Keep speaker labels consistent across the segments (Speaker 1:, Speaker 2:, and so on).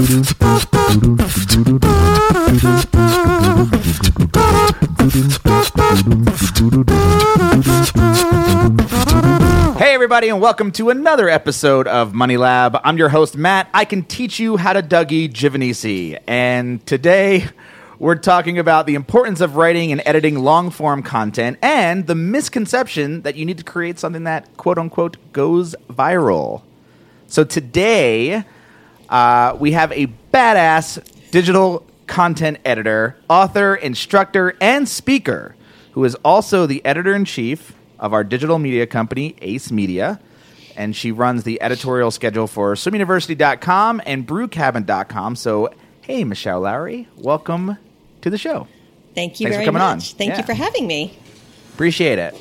Speaker 1: Hey, everybody, and welcome to another episode of Money Lab. I'm your host, Matt. I can teach you how to Dougie Giovanisci. And today, we're talking about the importance of writing and editing long form content and the misconception that you need to create something that, quote unquote, goes viral. So today, uh, we have a badass digital content editor, author, instructor, and speaker who is also the editor in chief of our digital media company, Ace Media. And she runs the editorial schedule for swimuniversity.com and brewcabin.com. So, hey, Michelle Lowery, welcome to the show.
Speaker 2: Thank you
Speaker 1: Thanks for
Speaker 2: very
Speaker 1: coming on.
Speaker 2: much. Thank
Speaker 1: Yeah.
Speaker 2: you for having me.
Speaker 1: Appreciate it.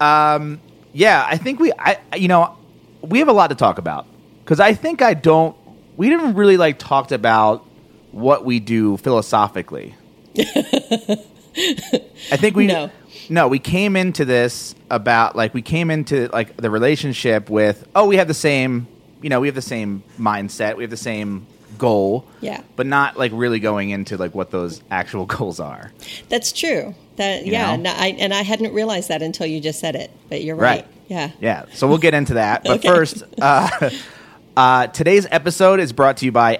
Speaker 1: Um, yeah, I think we, I, you know, we have a lot to talk about because I think I don't. We didn't really like talked about what we do philosophically. I think we
Speaker 2: No.
Speaker 1: no we came into this about like we came into like the relationship with oh we have the same you know we have the same mindset we have the same goal
Speaker 2: Yeah.
Speaker 1: but not like really going into like what those actual goals are
Speaker 2: That's true. That
Speaker 1: You
Speaker 2: yeah, and I, and I hadn't realized that until you just said it. But you're right.
Speaker 1: Right.
Speaker 2: Yeah.
Speaker 1: Yeah, so we'll get into that. But
Speaker 2: Okay.
Speaker 1: first, uh, uh, today's episode is brought to you by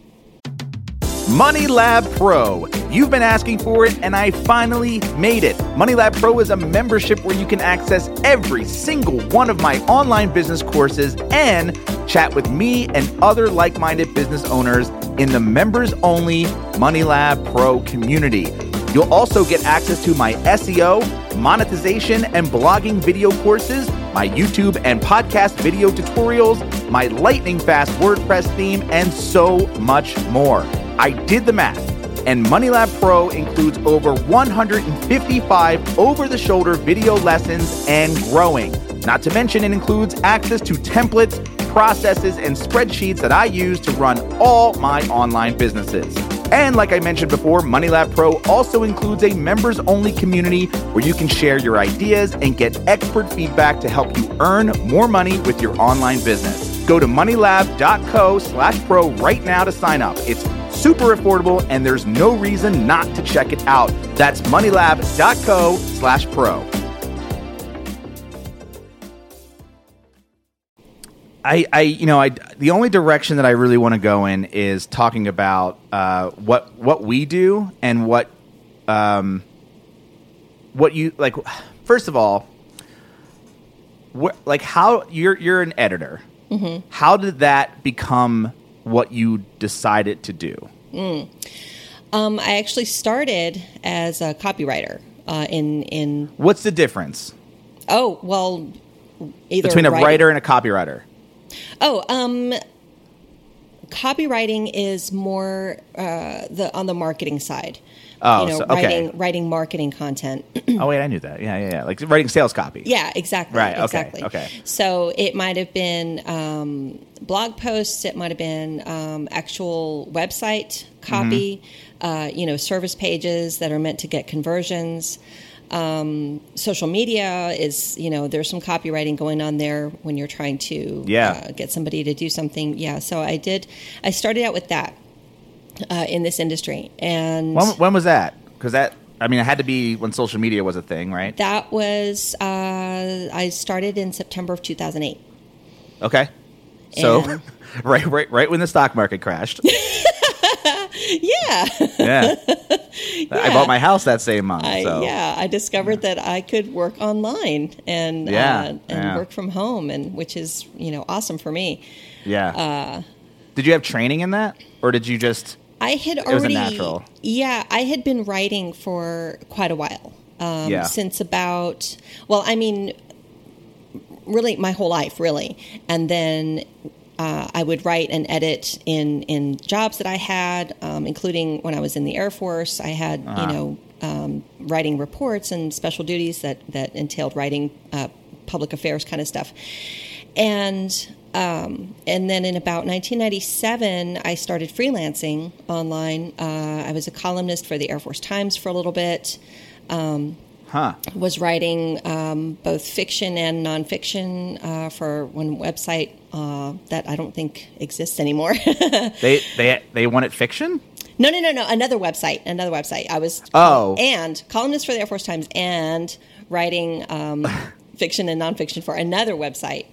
Speaker 1: Money Lab Pro. You've been asking for it, and I finally made it. Money Lab Pro is a membership where you can access every single one of my online business courses and chat with me and other like minded business owners in the members only Money Lab Pro community. You'll also get access to my SEO, monetization, and blogging video courses, my YouTube and podcast video tutorials, my lightning fast WordPress theme, and so much more. I did the math, and MoneyLab Pro includes over 155 over the shoulder video lessons and growing. Not to mention, it includes access to templates, processes, and spreadsheets that I use to run all my online businesses. And like I mentioned before, MoneyLab Pro also includes a members only community where you can share your ideas and get expert feedback to help you earn more money with your online business. Go to moneylab.co slash pro right now to sign up. It's super affordable and there's no reason not to check it out. That's moneylab.co slash pro. I, I, you know, I, the only direction that I really want to go in is talking about uh, what what we do and what, um, what you like. First of all, wh- like how you're you're an editor. How did that become what you decided to do?
Speaker 2: Um, I actually started as a copywriter. Uh, in in
Speaker 1: What's the difference
Speaker 2: oh well, either
Speaker 1: between a
Speaker 2: writing-
Speaker 1: writer and a copywriter?
Speaker 2: Oh, um, copywriting is more uh, the on the marketing side.
Speaker 1: Oh,
Speaker 2: you know,
Speaker 1: so- okay.
Speaker 2: writing writing marketing content.
Speaker 1: oh wait, I knew that. Yeah, yeah, yeah. Like writing sales copy.
Speaker 2: Yeah, exactly.
Speaker 1: Right, okay,
Speaker 2: Exactly.
Speaker 1: okay.
Speaker 2: So it might have been um, blog posts. It might have been um, actual website copy.
Speaker 1: Mm-hmm.
Speaker 2: Uh, you know, service pages that are meant to get conversions. Um, social media is, you know, there's some copywriting going on there when you're trying to
Speaker 1: Yeah.
Speaker 2: uh, get somebody to do something. Yeah. So I did. I started out with that uh, in this industry, and
Speaker 1: When, when was that? Because that, I mean, it had to be when social media was a thing, right?
Speaker 2: that was uh, I started in September of 2008.
Speaker 1: Okay. So,
Speaker 2: And-
Speaker 1: right, right, right when the stock market crashed.
Speaker 2: Yeah.
Speaker 1: Yeah. I bought my house that same month.
Speaker 2: I,
Speaker 1: so.
Speaker 2: yeah, I discovered that I could work online and
Speaker 1: Yeah,
Speaker 2: uh, and
Speaker 1: yeah.
Speaker 2: work from home, and which is you know awesome for me.
Speaker 1: Yeah.
Speaker 2: Uh,
Speaker 1: did you have training in that, or did you just?
Speaker 2: I had already,
Speaker 1: natural.
Speaker 2: yeah, I had been writing for quite a while. Um,
Speaker 1: Yeah.
Speaker 2: Since about, well, I mean, really my whole life, really, and then. Uh, I would write and edit in, in jobs that I had, um, including when I was in the Air Force. I had, you know, um, writing reports and special duties that, that entailed writing uh, public affairs kind of stuff. And um, and then in about 1997, I started freelancing online. Uh, I was a columnist for the Air Force Times for a little bit. Um,
Speaker 1: Huh.
Speaker 2: was writing um, both fiction and nonfiction uh, for one website uh, that I don't think exists anymore.
Speaker 1: They they they wanted fiction.
Speaker 2: no, no, no, no. Another website. Another website. I was
Speaker 1: Oh.
Speaker 2: and columnist for the Air Force Times and writing um, fiction and nonfiction for another website.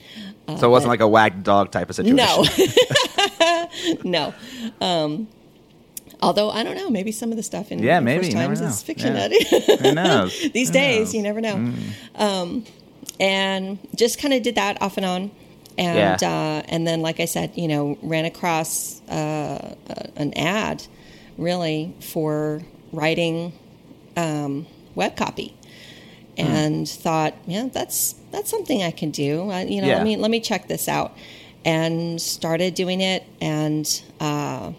Speaker 1: so it wasn't like a wag dog type of situation.
Speaker 2: Uh, No, no. Um, although I don't know, maybe some of the stuff in
Speaker 1: Yeah,
Speaker 2: Air
Speaker 1: maybe, never
Speaker 2: Times is fiction.
Speaker 1: Yeah.
Speaker 2: These
Speaker 1: Who
Speaker 2: days,
Speaker 1: knows? Mm.
Speaker 2: you never know. Um, and just kind of did that off and on. And
Speaker 1: Yeah.
Speaker 2: uh, and then, like I said, you know, ran across uh, an ad, really for writing um, web copy,
Speaker 1: Hmm.
Speaker 2: and thought, yeah, that's that's something I can do. I, you know,
Speaker 1: Yeah.
Speaker 2: let me let me check this out, and started doing it. And uh,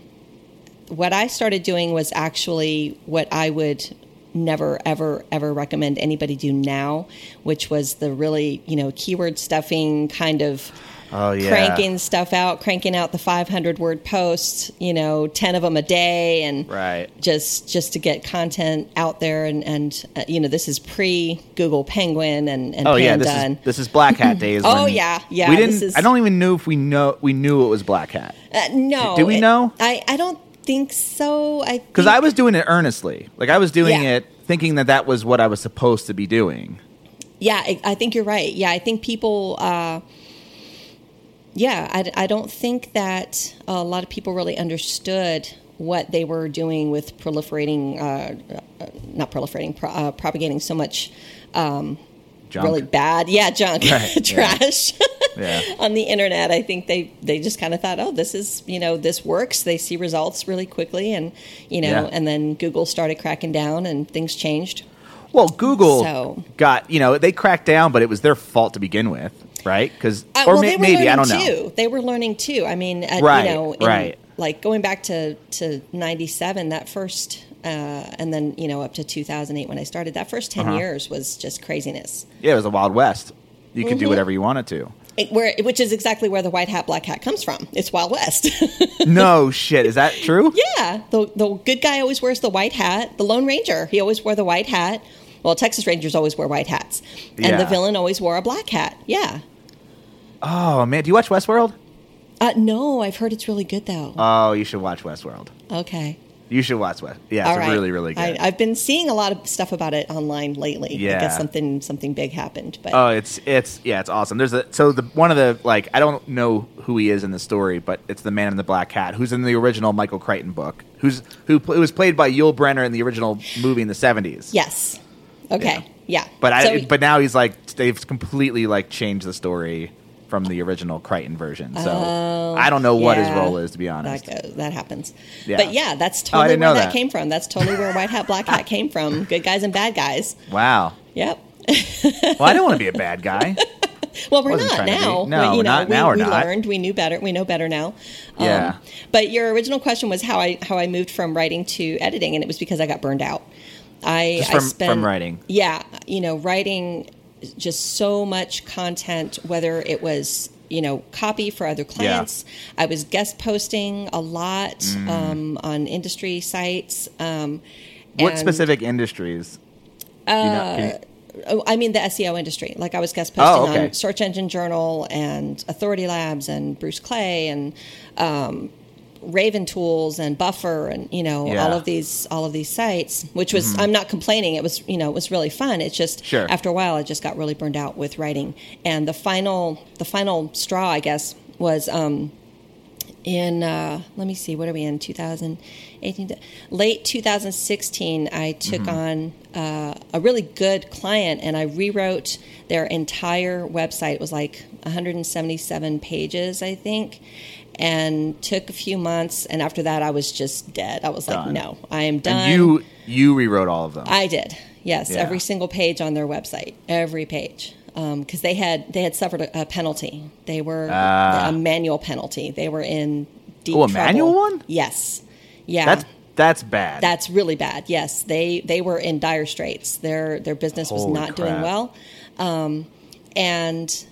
Speaker 2: what I started doing was actually what I would never ever ever recommend anybody do now which was the really you know keyword stuffing kind of
Speaker 1: Oh yeah.
Speaker 2: cranking stuff out cranking out the 500 word posts you know 10 of them a day and
Speaker 1: Right.
Speaker 2: just just to get content out there and and uh, you know this is pre google penguin and, and
Speaker 1: Oh yeah, this is this is Black Hat days.
Speaker 2: Oh, yeah, yeah,
Speaker 1: We didn't.
Speaker 2: is-
Speaker 1: I don't even know if we know we knew it was Black Hat
Speaker 2: uh, no
Speaker 1: Do we
Speaker 2: it-
Speaker 1: know?
Speaker 2: i i don't think so i
Speaker 1: because I was doing it earnestly. Like I was doing
Speaker 2: Yeah.
Speaker 1: it thinking that that was what I was supposed to be doing.
Speaker 2: Yeah, I, I think you're right. Yeah, I think people. Uh, yeah, I, I don't think that a lot of people really understood what they were doing with proliferating, uh, uh, not proliferating, pro, uh, propagating so much um, really bad, yeah, junk,
Speaker 1: Right,
Speaker 2: trash.
Speaker 1: Yeah.
Speaker 2: On the internet. I think they they just kind of thought, oh, this is you know this works. They see results really quickly, and you know,
Speaker 1: Yeah.
Speaker 2: and then Google started cracking down, and things changed.
Speaker 1: Well, Google
Speaker 2: So-
Speaker 1: got you know they cracked down, but it was their fault to begin with, right? Because
Speaker 2: Uh,
Speaker 1: or
Speaker 2: well, were
Speaker 1: maybe I don't know.
Speaker 2: Too. They were learning too. I mean, uh,
Speaker 1: Right,
Speaker 2: you know, in,
Speaker 1: right.
Speaker 2: Like going back to to '97, that first, uh, and then you know up to 2008 when I started. That first 10
Speaker 1: Uh-huh.
Speaker 2: years was just craziness.
Speaker 1: Yeah, it was a Wild West. You could do
Speaker 2: Mm-hmm.
Speaker 1: whatever you wanted to.
Speaker 2: It, where, which is exactly where the white hat, black hat comes from. It's Wild West.
Speaker 1: no shit, is that true?
Speaker 2: yeah, the the good guy always wears the white hat. The Lone Ranger, he always wore the white hat. Well, Texas Rangers always wear white hats, and
Speaker 1: Yeah.
Speaker 2: the villain always wore a black hat. Yeah.
Speaker 1: Oh man, do you watch Westworld?
Speaker 2: Uh, no, I've heard it's really good though.
Speaker 1: Oh, you should watch Westworld.
Speaker 2: okay.
Speaker 1: You should watch West. Yeah,
Speaker 2: All
Speaker 1: it's
Speaker 2: right.
Speaker 1: really really good.
Speaker 2: I, I've been seeing a lot of stuff about it online lately. I guess something something big happened, but
Speaker 1: Oh, it's it's yeah, it's awesome. There's a so the one of the like I don't know who he is in the story, but it's the man in the black hat who's in the original Michael Crichton book, who's who, who was played by Yul Brynner in the original movie in the '70s.
Speaker 2: yes, okay, yeah.
Speaker 1: but I
Speaker 2: So-
Speaker 1: but now he's like they've completely like changed the story from the original Crichton version. So I don't know what his
Speaker 2: Oh,
Speaker 1: role is to be honest.
Speaker 2: That, goes, that happens.
Speaker 1: Yeah.
Speaker 2: But yeah, that's
Speaker 1: Oh,
Speaker 2: totally
Speaker 1: didn't
Speaker 2: where that.
Speaker 1: that.
Speaker 2: came from. That's totally where white hat, black hat came from. Good guys and bad guys.
Speaker 1: Wow.
Speaker 2: Yep.
Speaker 1: Well, I don't want to be a bad guy.
Speaker 2: Well, we're not
Speaker 1: trying to be.
Speaker 2: now.
Speaker 1: No,
Speaker 2: We- you
Speaker 1: we're
Speaker 2: know,
Speaker 1: not-
Speaker 2: we,
Speaker 1: now we're
Speaker 2: we
Speaker 1: not.
Speaker 2: learned. We knew better. We know better now. Um,
Speaker 1: Yeah.
Speaker 2: But your original question was how I how I moved from writing to editing, and it was because I got burned out. I
Speaker 1: Just
Speaker 2: I spent,
Speaker 1: from writing.
Speaker 2: Yeah, you know, writing just so much content, whether it was you know copy for other clients. I was guest posting a lot
Speaker 1: Mm.
Speaker 2: um, on industry sites. Um,
Speaker 1: what specific industries? Do you know- you-
Speaker 2: Oh, I mean the SEO industry. Like I was guest
Speaker 1: Oh,
Speaker 2: posting
Speaker 1: okay.
Speaker 2: on Search Engine Journal and Authority Labs and Bruce Clay and um, Raven Tools and Buffer and you know
Speaker 1: Yeah. Mm-hmm.
Speaker 2: all of these all of these sites. Which was I'm not complaining. It was you know it was really fun. It's just
Speaker 1: Sure.
Speaker 2: after a while I just got really burned out with writing. And the final the final straw I guess was. Um, in uh, let me see what are we in 2018 late 2016 i took
Speaker 1: Mm-hmm.
Speaker 2: on uh, a really good client and i rewrote their entire website it was like 177 pages i think and took a few months and after that i was just dead i was like no i am done
Speaker 1: and you you rewrote all of them.
Speaker 2: I did. Yes,
Speaker 1: Yeah.
Speaker 2: every single page on their website, every page, because they had they had suffered a, a penalty. They were
Speaker 1: Ah.
Speaker 2: a manual penalty. They were in deep
Speaker 1: Oh, a
Speaker 2: trouble.
Speaker 1: manual one?
Speaker 2: Yes. Yeah.
Speaker 1: that's that's bad.
Speaker 2: That's really bad. Yes, they they were in dire straits. Their their business was
Speaker 1: Holy
Speaker 2: not doing well, um, and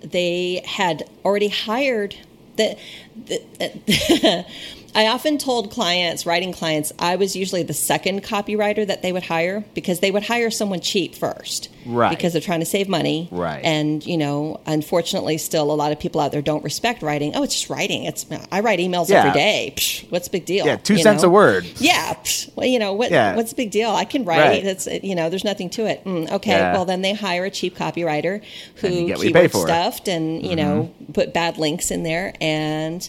Speaker 2: they had already hired the. the I often told clients, writing clients, I was usually the second copywriter that they would hire because they would hire someone cheap first.
Speaker 1: Right.
Speaker 2: Because they're trying to save money.
Speaker 1: Right.
Speaker 2: And, you know, unfortunately, still a lot of people out there don't respect writing. Oh, it's just writing. It's I write emails
Speaker 1: Yeah.
Speaker 2: every day. Psh, what's the big deal?
Speaker 1: Yeah, two
Speaker 2: You
Speaker 1: cents
Speaker 2: know?
Speaker 1: a word.
Speaker 2: Yeah. psh, well, you know, what,
Speaker 1: Yeah.
Speaker 2: what's the big deal? I can write.
Speaker 1: Right.
Speaker 2: It's, you know, there's nothing to it. Mm, okay.
Speaker 1: Yeah.
Speaker 2: Well, then they hire a cheap copywriter who
Speaker 1: And you get what you pay for. Mm-hmm.
Speaker 2: stuffed and, you know, put bad links in there. And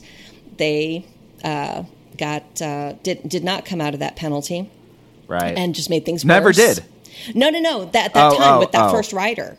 Speaker 2: they uh, got, uh, did, did not come out of that penalty
Speaker 1: Right.
Speaker 2: and just made things worse.
Speaker 1: Never
Speaker 2: worse.
Speaker 1: did.
Speaker 2: No, no, no. That that
Speaker 1: Oh,
Speaker 2: time
Speaker 1: oh,
Speaker 2: with that
Speaker 1: oh.
Speaker 2: first writer.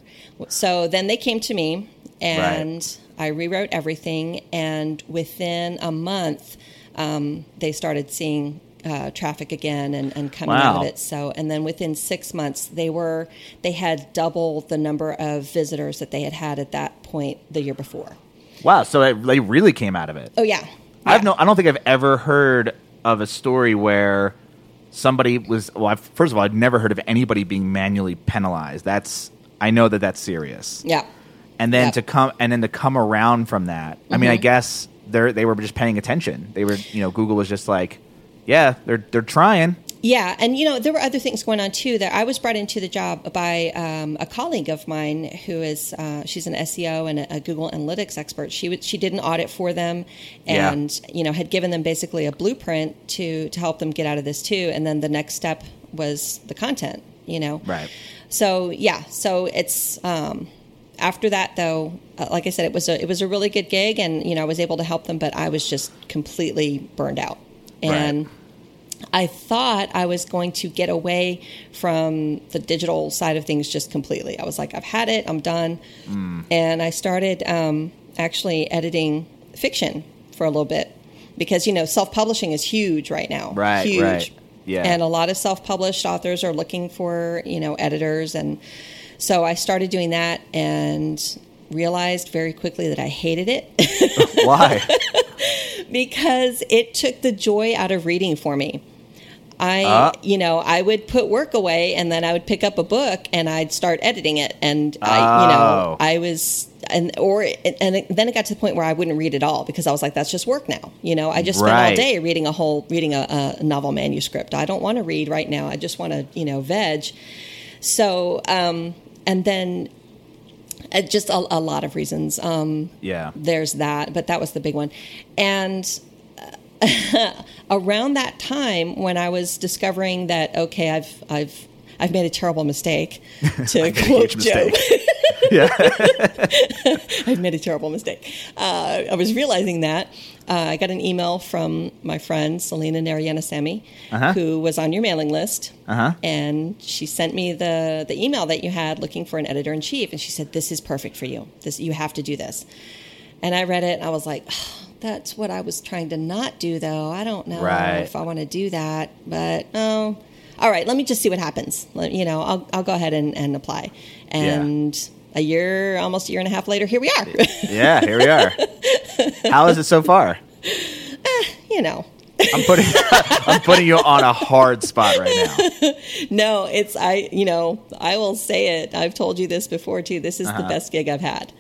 Speaker 2: So then they came to me and I rewrote everything. And within a month, um, they started seeing uh, traffic again and, and coming out of it. So and then within six months, they were they had double the number of visitors that they had had at that point the year before.
Speaker 1: wow. So they really came out of it.
Speaker 2: Oh yeah.
Speaker 1: I've no. I don't think I've ever heard of a story where somebody was. Well, I've, first of all, I've never heard of anybody being manually penalized. That's. I know that that's serious.
Speaker 2: Yeah.
Speaker 1: And then to come and then to come around from that. I mean, I
Speaker 2: Mhm.
Speaker 1: guess they they were just paying attention. They were, you know, Google was just like, yeah, they're they're trying.
Speaker 2: Yeah, and you know there were other things going on too. That I was brought into the job by um, a colleague of mine who is uh, she's an SEO and a, a Google Analytics expert. She would- she did an audit for them,
Speaker 1: Yeah.
Speaker 2: and you know had given them basically a blueprint to to help them get out of this too. And then the next step was the content. You know,
Speaker 1: Right.
Speaker 2: so yeah, so it's um, after that though. Uh, like I said, it was a it was a really good gig, and you know I was able to help them, but I was just completely burned out, and. I thought I was going to get away from the digital side of things just completely. I was like, I've had it, I'm done. And I started um, actually editing fiction for a little bit because, you know, self publishing is huge right now.
Speaker 1: Right,
Speaker 2: Huge.
Speaker 1: right. Yeah.
Speaker 2: And a lot of self published authors are looking for, you know, editors. And so I started doing that and realized very quickly that I hated it.
Speaker 1: Why?
Speaker 2: because it took the joy out of reading for me. I,
Speaker 1: Ah.
Speaker 2: you know, I would put work away and then I would pick up a book and I'd start editing it. And I, you know,
Speaker 1: Oh.
Speaker 2: I was, and, or, and it, then it got to the point where I wouldn't read at all because I was like, that's just work now. You know, I just spent all day reading a whole, reading a, a novel manuscript. I don't want to read right now. I just want to, you know, veg. So, um, and then uh, just a, a lot of reasons. Um,
Speaker 1: yeah.
Speaker 2: there's that, but that was the big one. And uh, around that time, when I was discovering that, okay, I've I've I've made a terrible mistake, to quote
Speaker 1: Gob, yeah.
Speaker 2: I've made a terrible mistake. Uh, I was realizing that. Uh, I got an email from my friend Selena Narayanasamy,
Speaker 1: Uh-huh.
Speaker 2: who was on your mailing list,
Speaker 1: Uh-huh.
Speaker 2: and she sent me the the email that you had looking for an editor in chief, and she said, "This is perfect for you. This you have to do this." And I read it, and I was like, "Oh, "That's what I was trying to not do, though. I don't know
Speaker 1: Right.
Speaker 2: if I want to do that, but oh." All right, let me just see what happens. Let, you know, I'll, I'll go ahead and, and apply. And a year, almost a year and a half later, here we are.
Speaker 1: Yeah, here we are. How is it so far?
Speaker 2: you know,
Speaker 1: I'm putting I'm putting you on a hard spot right now.
Speaker 2: no, it's I. You know, I will say it. I've told you this before too. This is
Speaker 1: Uh-huh.
Speaker 2: the best gig I've had.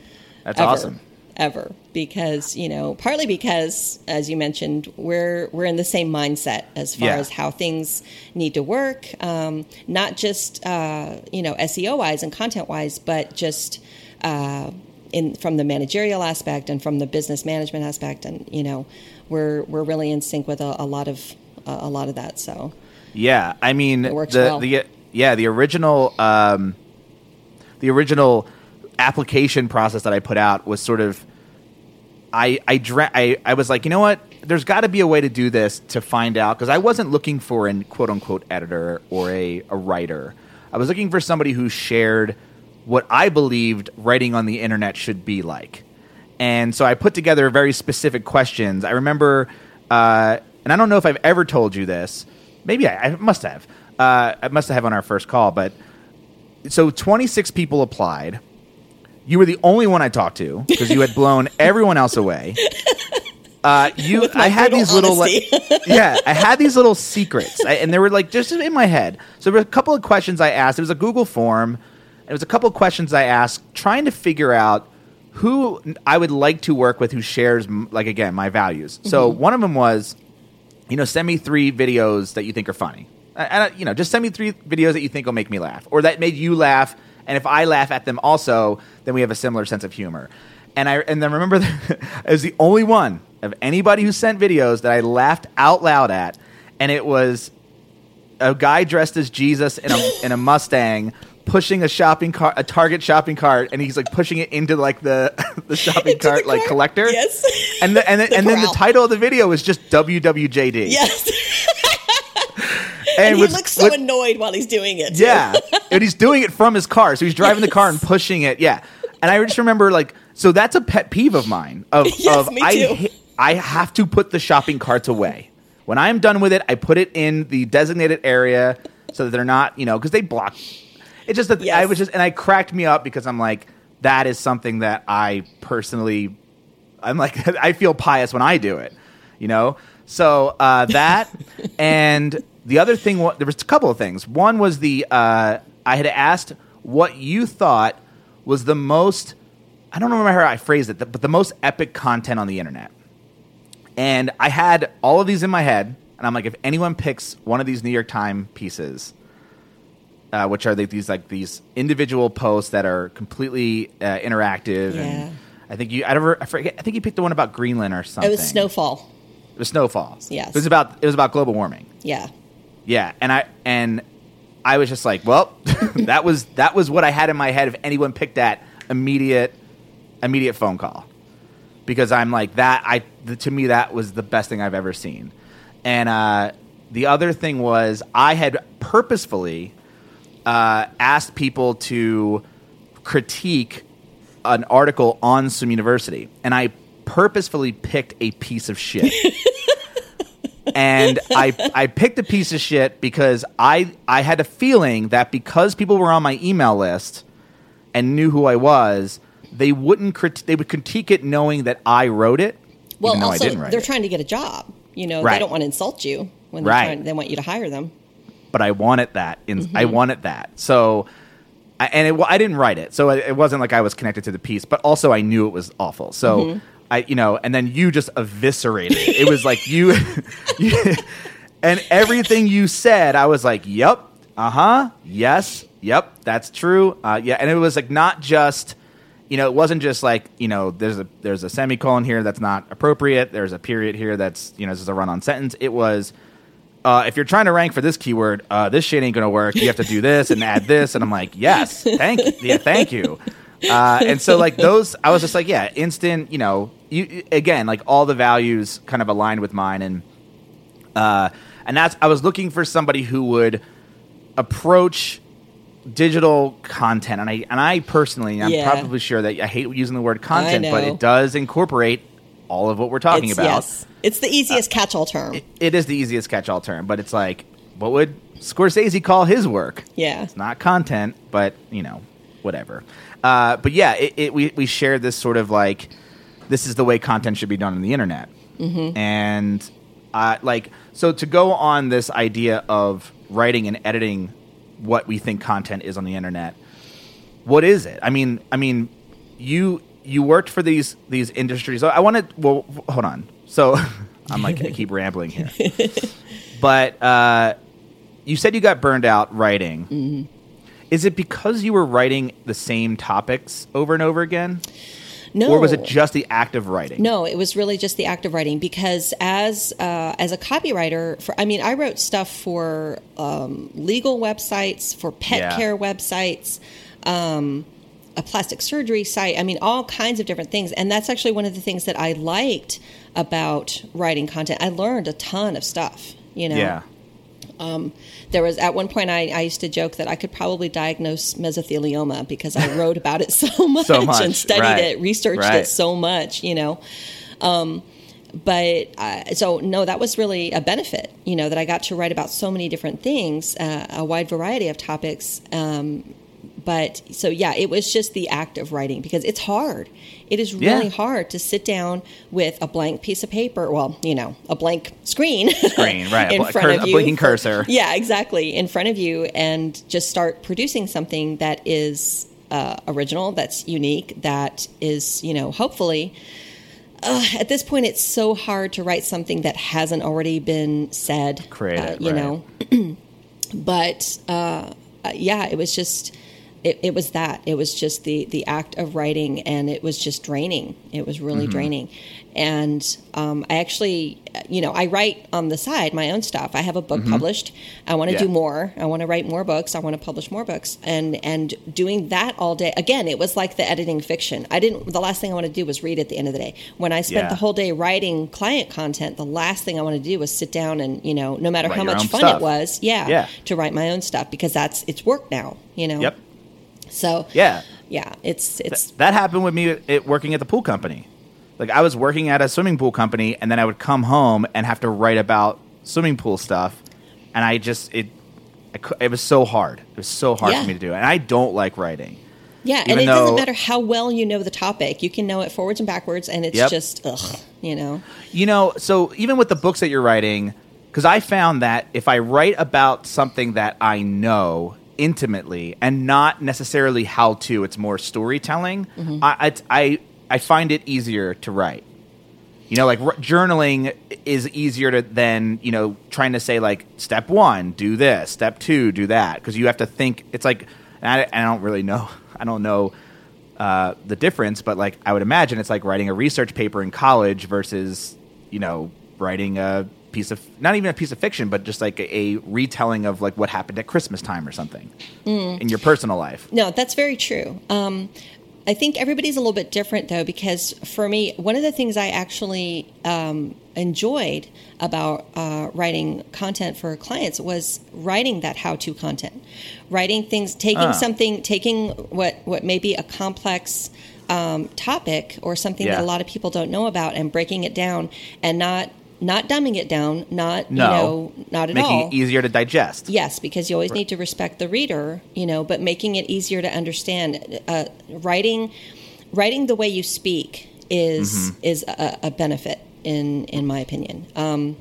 Speaker 1: That's
Speaker 2: ever,
Speaker 1: awesome.
Speaker 2: Ever because you know, partly because as you mentioned, we're we're in the same mindset as far
Speaker 1: Yeah.
Speaker 2: as how things need to work. Um, not just uh, you know SEO wise and content wise, but just. Uh, in from the managerial aspect and from the business management aspect, and you know, we're we're really in sync with a, a lot of uh, a lot of that. So
Speaker 1: Yeah, I mean
Speaker 2: It works
Speaker 1: the
Speaker 2: well.
Speaker 1: the yeah the original um, the original application process that I put out was sort of I I I, I was like you know what there's got to be a way to do this to find out because I wasn't looking for an quote unquote editor or a a writer I was looking for somebody who shared what I believed writing on the internet should be like. And so I put together very specific questions. I remember, uh, and I don't know if I've ever told you this. Maybe I, I must have. Uh, I must have on our first call. But so 26 people applied. You were the only one I talked to because you had blown everyone else away. Uh, you, I had these little, like, yeah, I had these little secrets, I, and they were like just in my head. So there were a couple of questions I asked. It was a Google form. It was a couple of questions I asked, trying to figure out who I would like to work with who shares, like again, my values. So one of them was, you know, send me three videos that you think are funny. And, you know, just send me three videos that you think will make me laugh or that made you laugh. And if I laugh at them also, then we have a similar sense of humor. And I and then remember that it was the only one of anybody who sent videos that I laughed out loud at, and it was a guy dressed as Jesus in a in a Mustang pushing a shopping cart, a Target shopping cart, and he's like pushing it into like the the shopping
Speaker 2: Into the
Speaker 1: cart like
Speaker 2: cart?
Speaker 1: collector.
Speaker 2: Yes.
Speaker 1: And the, and the,
Speaker 2: The
Speaker 1: and then the title of the video was just WWJD.
Speaker 2: Yes.
Speaker 1: And,
Speaker 2: And he
Speaker 1: with-
Speaker 2: looks so
Speaker 1: with-
Speaker 2: annoyed while he's doing it. too.
Speaker 1: yeah, and he's doing it from his car, so he's driving the car and pushing it. Yeah, and I just remember like, so that's a pet peeve of mine. Of
Speaker 2: Yes,
Speaker 1: of
Speaker 2: me
Speaker 1: I
Speaker 2: too.
Speaker 1: ha- I have to put the shopping carts away when I'm done with it. I put it in the designated area so that they're not, you know, because they block. It's just that I was just, and I cracked me up because I'm like, that is something that I personally, I'm like, I feel pious when I do it, you know. So uh, that and the other thing, wa- there was a couple of things. One was the uh, I had asked what you thought was the most. I don't remember how I phrased it, but the most epic content on the internet. And I had all of these in my head, and I'm like, if anyone picks one of these New York Times pieces, uh, which are like these like these individual posts that are completely uh, interactive,
Speaker 2: Yeah.
Speaker 1: and I think you, I never, I forget, I think you picked the one about Greenland or something.
Speaker 2: It was snowfall.
Speaker 1: It was snowfall.
Speaker 2: Yes.
Speaker 1: it was about it was about global warming.
Speaker 2: Yeah.
Speaker 1: Yeah, and I and I was just like, well, that was that was what I had in my head. If anyone picked that immediate immediate phone call, because I'm like that. I the, to me that was the best thing I've ever seen. And uh, the other thing was I had purposefully uh, asked people to critique an article on Swim University, and I purposefully picked a piece of shit. and I I picked a piece of shit because I I had a feeling that because people were on my email list and knew who I was, they wouldn't crit- they would critique it knowing that I wrote it.
Speaker 2: Well,
Speaker 1: I
Speaker 2: also
Speaker 1: didn't write
Speaker 2: they're
Speaker 1: it.
Speaker 2: trying to get a job. You know,
Speaker 1: Right.
Speaker 2: they don't want to insult you when they're
Speaker 1: Right.
Speaker 2: trying, they want you to hire them.
Speaker 1: but I wanted that. In, I
Speaker 2: Mm-hmm.
Speaker 1: wanted that. So, I, and it, well, I didn't write it, so it, it wasn't like I was connected to the piece. But also, I knew it was awful. So,
Speaker 2: Mm-hmm.
Speaker 1: I, you know, and then you just eviscerated it. Was like you, you, and everything you said, I was like, "Yep, uh huh, yes, yep, that's true." Uh, yeah, and it was like not just. You know, it wasn't just like you know. There's a there's a semicolon here that's not appropriate. There's a period here that's you know this is a run-on sentence. It was uh, if you're trying to rank for this keyword, uh, this shit ain't gonna work. You have to do this and add this, and I'm like, yes, thank you, yeah, thank you. Uh, and so like those, I was just like, yeah, instant. You know, you again, like all the values kind of aligned with mine, and uh, and that's I was looking for somebody who would approach digital content, and I and I personally, I'm
Speaker 2: Yeah.
Speaker 1: probably sure that I hate using the word content, but it does incorporate all of what we're talking
Speaker 2: It's,
Speaker 1: about
Speaker 2: yes, it's the easiest catch-all term.
Speaker 1: it is the easiest catch-all term, but it's like, what would Scorsese call his work?
Speaker 2: yeah,
Speaker 1: It's not content, but you know, whatever. Uh, but yeah, it, it, we we shared this sort of like, this is the way content should be done on the internet, mm-hmm. and uh, like so to go on this idea of writing and editing what we think content is on the internet. What is it? I mean, I mean, you you worked for these these industries. I wanted. Well, hold on. So I'm like I keep rambling here, but uh, you said you got burned out writing.
Speaker 2: Mm-hmm.
Speaker 1: Is it because you were writing the same topics over and over again,
Speaker 2: no,
Speaker 1: or was it just the act of writing?
Speaker 2: No, it was really just the act of writing because as uh, as a copywriter, for I mean, I wrote stuff for um, legal websites, for pet
Speaker 1: Yeah.
Speaker 2: care websites, um, a plastic surgery site. I mean, all kinds of different things, and that's actually one of the things that I liked about writing content. I learned a ton of stuff. You know,
Speaker 1: Yeah.
Speaker 2: There was at one point I, I used to joke that I could probably diagnose mesothelioma because I wrote about it so much,
Speaker 1: So much,
Speaker 2: and studied
Speaker 1: right,
Speaker 2: it, researched
Speaker 1: right.
Speaker 2: it so much, you know. Um, but uh, so no, that was really a benefit, you know, that I got to write about so many different things, uh, a wide variety of topics. Um, but so yeah, it was just the act of writing because it's hard. It is
Speaker 1: Yeah.
Speaker 2: really hard to sit down with a blank piece of paper. Well, you know, a blank screen.
Speaker 1: Screen, right, a
Speaker 2: in
Speaker 1: bl-
Speaker 2: front
Speaker 1: cur-
Speaker 2: of
Speaker 1: a
Speaker 2: you.
Speaker 1: blinking cursor.
Speaker 2: Yeah, exactly. In front of you, and just start producing something that is uh, original, that's unique, that is, you know, hopefully uh, at this point, it's so hard to write something that hasn't already been said.
Speaker 1: Create
Speaker 2: uh, you
Speaker 1: right.
Speaker 2: know. but uh, yeah, it was just it, it was that it was just the the act of writing, and it was just draining. It was really
Speaker 1: Mm-hmm.
Speaker 2: draining, and um, I actually, you know, I write on the side my own stuff. I have a book published. I want to
Speaker 1: Mm-hmm. Yeah.
Speaker 2: do more. I want to write more books. I want to publish more books, and and doing that all day. Again, it was like the editing fiction. I didn't. The last thing I want to do was read at the end of the day. When I spent
Speaker 1: Yeah.
Speaker 2: the whole day writing client content, the last thing I wanted to do was sit down and you know, no matter
Speaker 1: Write
Speaker 2: how much fun
Speaker 1: stuff.
Speaker 2: it was, yeah,
Speaker 1: Yeah.
Speaker 2: to write my own stuff because that's it's work now. You know.
Speaker 1: Yep.
Speaker 2: So
Speaker 1: Yeah.
Speaker 2: yeah, it's it's
Speaker 1: That happened with me at, working at the pool company. Like I was working at a swimming pool company, and then I would come home and have to write about swimming pool stuff, and I just it it was so hard. It was so hard
Speaker 2: Yeah.
Speaker 1: for me to do, and I don't like writing.
Speaker 2: yeah, and it doesn't matter how well you know the topic. You can know it forwards and backwards, and it's
Speaker 1: Yep.
Speaker 2: just ugh, you know.
Speaker 1: You know, so even with the books that you're writing, because I found that if I write about something that I know intimately and not necessarily how to, it's more storytelling.
Speaker 2: Mm-hmm.
Speaker 1: I, I I I find it easier to write. You know, like r- journaling is easier to than you know trying to say like step one, do this, step two, do that, because you have to think. It's like and I, I don't really know. I don't know uh, the difference, but like I would imagine it's like writing a research paper in college versus you know writing a piece of not even a piece of fiction, but just like a, a retelling of like what happened at Christmas time or something
Speaker 2: Mm.
Speaker 1: in your personal life.
Speaker 2: No, that's very true. Um, I think everybody's a little bit different though, because for me, one of the things I actually um, enjoyed about uh, writing content for clients was writing that how-to content, writing things, taking
Speaker 1: Ah.
Speaker 2: something, taking what what may be a complex um, topic or something
Speaker 1: Yeah.
Speaker 2: that a lot of people don't know about, and breaking it down, and not not dumbing it down, not
Speaker 1: No,
Speaker 2: you know, not at
Speaker 1: making
Speaker 2: all.
Speaker 1: Making it easier to digest.
Speaker 2: Yes, because you always need to respect the reader, you know, but making it easier to understand. Uh, writing, writing the way you speak is
Speaker 1: Mm-hmm.
Speaker 2: is a, a benefit in in my opinion. Um,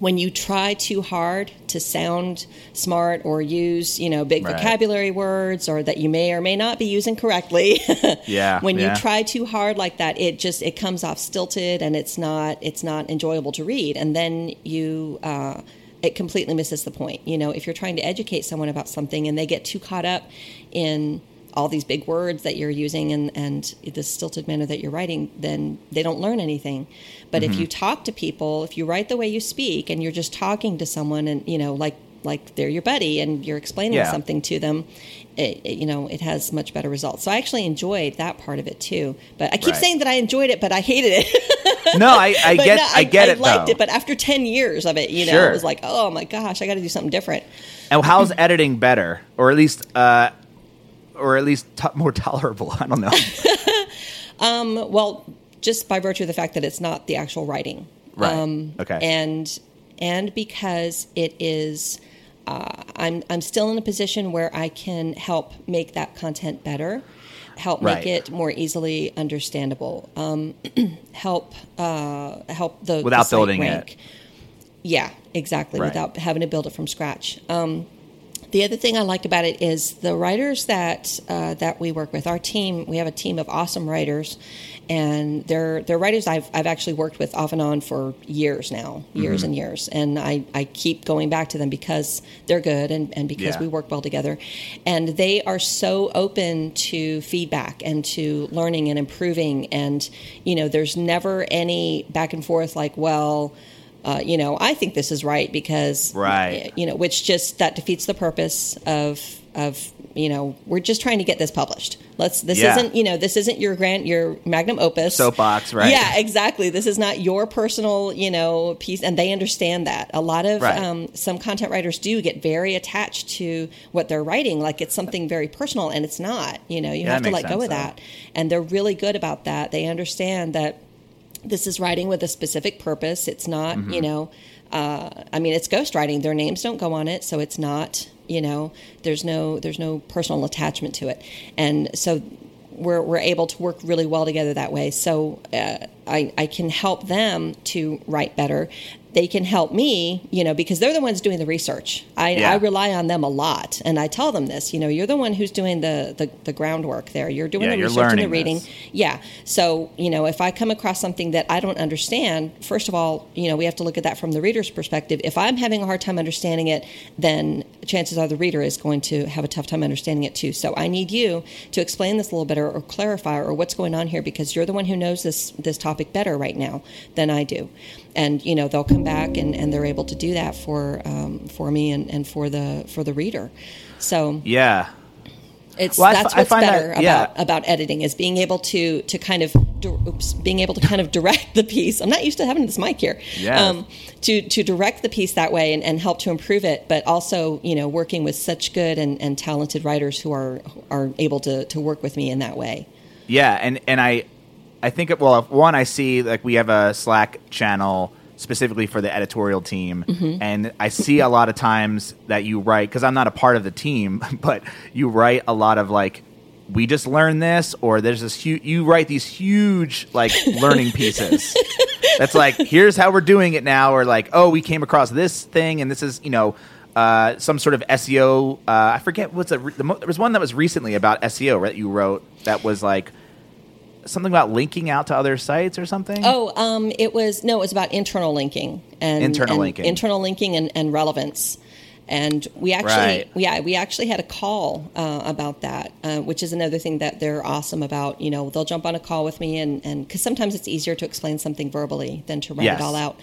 Speaker 2: when you try too hard to sound smart or use you know big
Speaker 1: Right.
Speaker 2: vocabulary words or that you may or may not be using correctly
Speaker 1: Yeah,
Speaker 2: when
Speaker 1: yeah.
Speaker 2: you try too hard like that it just it comes off stilted and it's not it's not enjoyable to read and then you uh, it completely misses the point you know if you're trying to educate someone about something and they get too caught up in all these big words that you're using and, and the stilted manner that you're writing, then they don't learn anything. But if you talk to people, if you write the way you speak and you're just talking to someone and, you know, like, like they're your buddy and you're explaining
Speaker 1: Yeah.
Speaker 2: something to them, it, it- you know, it has much better results. So I actually enjoyed that part of it too. But I keep
Speaker 1: Right.
Speaker 2: saying that I enjoyed it, but I hated it.
Speaker 1: No, I, I get
Speaker 2: no,
Speaker 1: I, get
Speaker 2: I
Speaker 1: it
Speaker 2: liked
Speaker 1: though.
Speaker 2: it, but after 10 years of it, you know,
Speaker 1: Sure.
Speaker 2: it was like, oh my gosh, I got to do something different.
Speaker 1: and how's editing better, or at least uh, or at least t- more tolerable? I don't know.
Speaker 2: um, Well, just by virtue of the fact that it's not the actual writing,
Speaker 1: Right. Okay.
Speaker 2: and and because it is, uh, I'm I'm still in a position where I can help make that content better, help
Speaker 1: Right.
Speaker 2: make it more easily understandable, um, help uh, help the
Speaker 1: Without
Speaker 2: the
Speaker 1: building it.
Speaker 2: Yeah, exactly.
Speaker 1: Right.
Speaker 2: Without having to build it from scratch. Um, the other thing I liked about it is the writers that uh, that we work with. Our team, we have a team of awesome writers, and they're they're writers I've I've actually worked with off and on for years now, years
Speaker 1: Mm-hmm.
Speaker 2: and years, and I, I keep going back to them because they're good and, and because
Speaker 1: Yeah.
Speaker 2: we work well together, and they are so open to feedback and to learning and improving, and you know there's never any back and forth like well. Uh, you know, I think this is right because,
Speaker 1: Right.
Speaker 2: You know, which just that defeats the purpose of of you know we're just trying to get this published. Let's this
Speaker 1: Yeah.
Speaker 2: isn't you know this isn't your grant your magnum opus
Speaker 1: Soapbox, right.
Speaker 2: Yeah, exactly. This is not your personal you know piece, and they understand that. A lot of
Speaker 1: Right.
Speaker 2: um, some content writers do get very attached to what they're writing, like it's something very personal, and it's not. You know, you
Speaker 1: Yeah,
Speaker 2: have to let go of
Speaker 1: though.
Speaker 2: that, and they're really good about that. They understand that this is writing with a specific purpose. It's not,
Speaker 1: Mm-hmm.
Speaker 2: you know, uh, I mean, it's ghostwriting. Their names don't go on it, so it's not, you know, there's no there's no personal attachment to it, and so we're, we're able to work really well together that way. So uh, I, I can help them to write better. They can help me, you know, because they're the ones doing the research. I,
Speaker 1: Yeah.
Speaker 2: I rely on them a lot, and I tell them this. You know, you're the one who's doing the the, the groundwork there. You're doing
Speaker 1: Yeah,
Speaker 2: the
Speaker 1: you're
Speaker 2: research and the reading.
Speaker 1: this.
Speaker 2: Yeah. So, you know, if I come across something that I don't understand, first of all, you know, we have to look at that from the reader's perspective. If I'm having a hard time understanding it, then chances are the reader is going to have a tough time understanding it too. So I need you to explain this a little better or clarify or what's going on here because you're the one who knows this this topic better right now than I do. And you know they'll come back and, and they're able to do that for um, for me and, and for the for the reader. So
Speaker 1: Yeah.
Speaker 2: it's
Speaker 1: Well,
Speaker 2: that's
Speaker 1: I
Speaker 2: what's
Speaker 1: find that-
Speaker 2: better
Speaker 1: yeah.
Speaker 2: about about editing is being able to to kind of oops, being able to kind of direct the piece. I'm not used to having this mic here.
Speaker 1: Yes.
Speaker 2: to to direct the piece that way and, and help to improve it, but also you know working with such good and, and talented writers who are are able to to work with me in that way.
Speaker 1: Yeah, and and I, I think it, well, one I see like we have a Slack channel specifically for the editorial team,
Speaker 2: Mm-hmm.
Speaker 1: and I see a lot of times that you write because I'm not a part of the team, but you write a lot of like. We just learned this, or there's this huge. You write these huge like learning pieces. That's like here's how we're doing it now, or like oh we came across this thing, and this is you know uh, some sort of SEO. Uh, I forget what's a, re- the mo- there was one that was recently about SEO right, that you wrote that was like something about linking out to other sites or something.
Speaker 2: Oh, um, it was no, it was about internal linking and
Speaker 1: Internal
Speaker 2: and
Speaker 1: linking.
Speaker 2: internal linking and, and relevance. And we actually,
Speaker 1: Right.
Speaker 2: yeah, we actually had a call uh, about that, uh, which is another thing that they're awesome about. You know, they'll jump on a call with me, and and because sometimes it's easier to explain something verbally than to write
Speaker 1: Yes.
Speaker 2: it all out.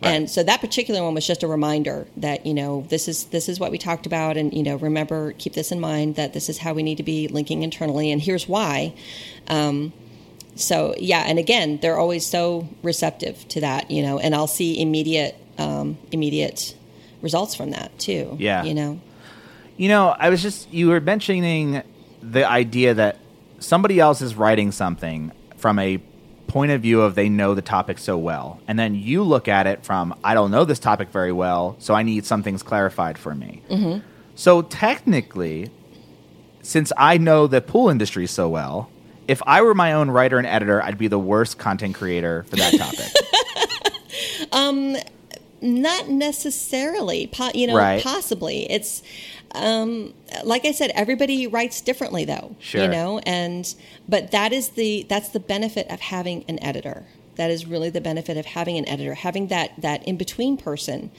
Speaker 1: Right.
Speaker 2: And so that particular one was just a reminder that you know this is this is what we talked about, and you know remember keep this in mind that this is how we need to be linking internally, and here's why. Um, so yeah, and again, they're always so receptive to that, you know, and I'll see immediate um, immediate results from that too.
Speaker 1: Yeah.
Speaker 2: you know.
Speaker 1: You know, I was just you were mentioning the idea that somebody else is writing something from a point of view of they know the topic so well, and then you look at it from I don't know this topic very well, so I need some things clarified for me. Mm-hmm. So technically, since I know the pool industry so well, if I were my own writer and editor, I'd be the worst content creator for that topic.
Speaker 2: um, Not necessarily, po- you know,
Speaker 1: Right.
Speaker 2: possibly. It's um, like I said, everybody writes differently, though.
Speaker 1: Sure.
Speaker 2: You know, and but that is the that's the benefit of having an editor. That is really the benefit of having an editor, having that that in between person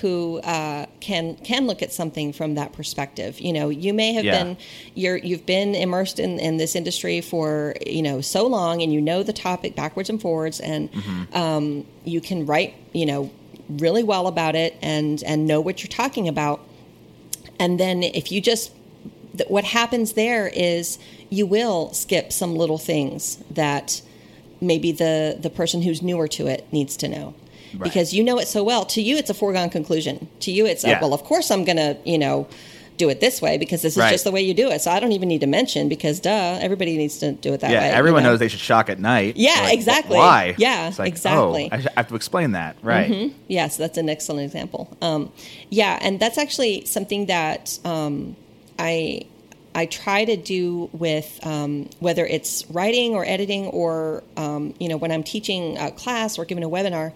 Speaker 2: who uh, can can look at something from that perspective. You know, you may have
Speaker 1: Yeah.
Speaker 2: been you're you've been immersed in, in this industry for you know so long, and you know the topic backwards and forwards, and um, you can write you know really well about it and and know what you're talking about and then if you just th- what happens there is you will skip some little things that maybe the the person who's newer to it needs to know
Speaker 1: Right.
Speaker 2: because you know it so well to you it's a foregone conclusion to you it's uh,
Speaker 1: Yeah.
Speaker 2: well of course i'm gonna you know do it this way because this is
Speaker 1: Right.
Speaker 2: just the way you do it so i don't even need to mention because duh everybody needs to do it that
Speaker 1: yeah,
Speaker 2: way you
Speaker 1: everyone
Speaker 2: know?
Speaker 1: knows they should shock at night.
Speaker 2: Yeah,
Speaker 1: Like,
Speaker 2: exactly.
Speaker 1: Why?
Speaker 2: Yeah,
Speaker 1: like,
Speaker 2: exactly.
Speaker 1: Oh, I have to explain that, right?
Speaker 2: Yes, that's an excellent example. Um, yeah, and that's actually something that um, I I try to do with um, whether it's writing or editing or um, you know when I'm teaching a class or giving a webinar,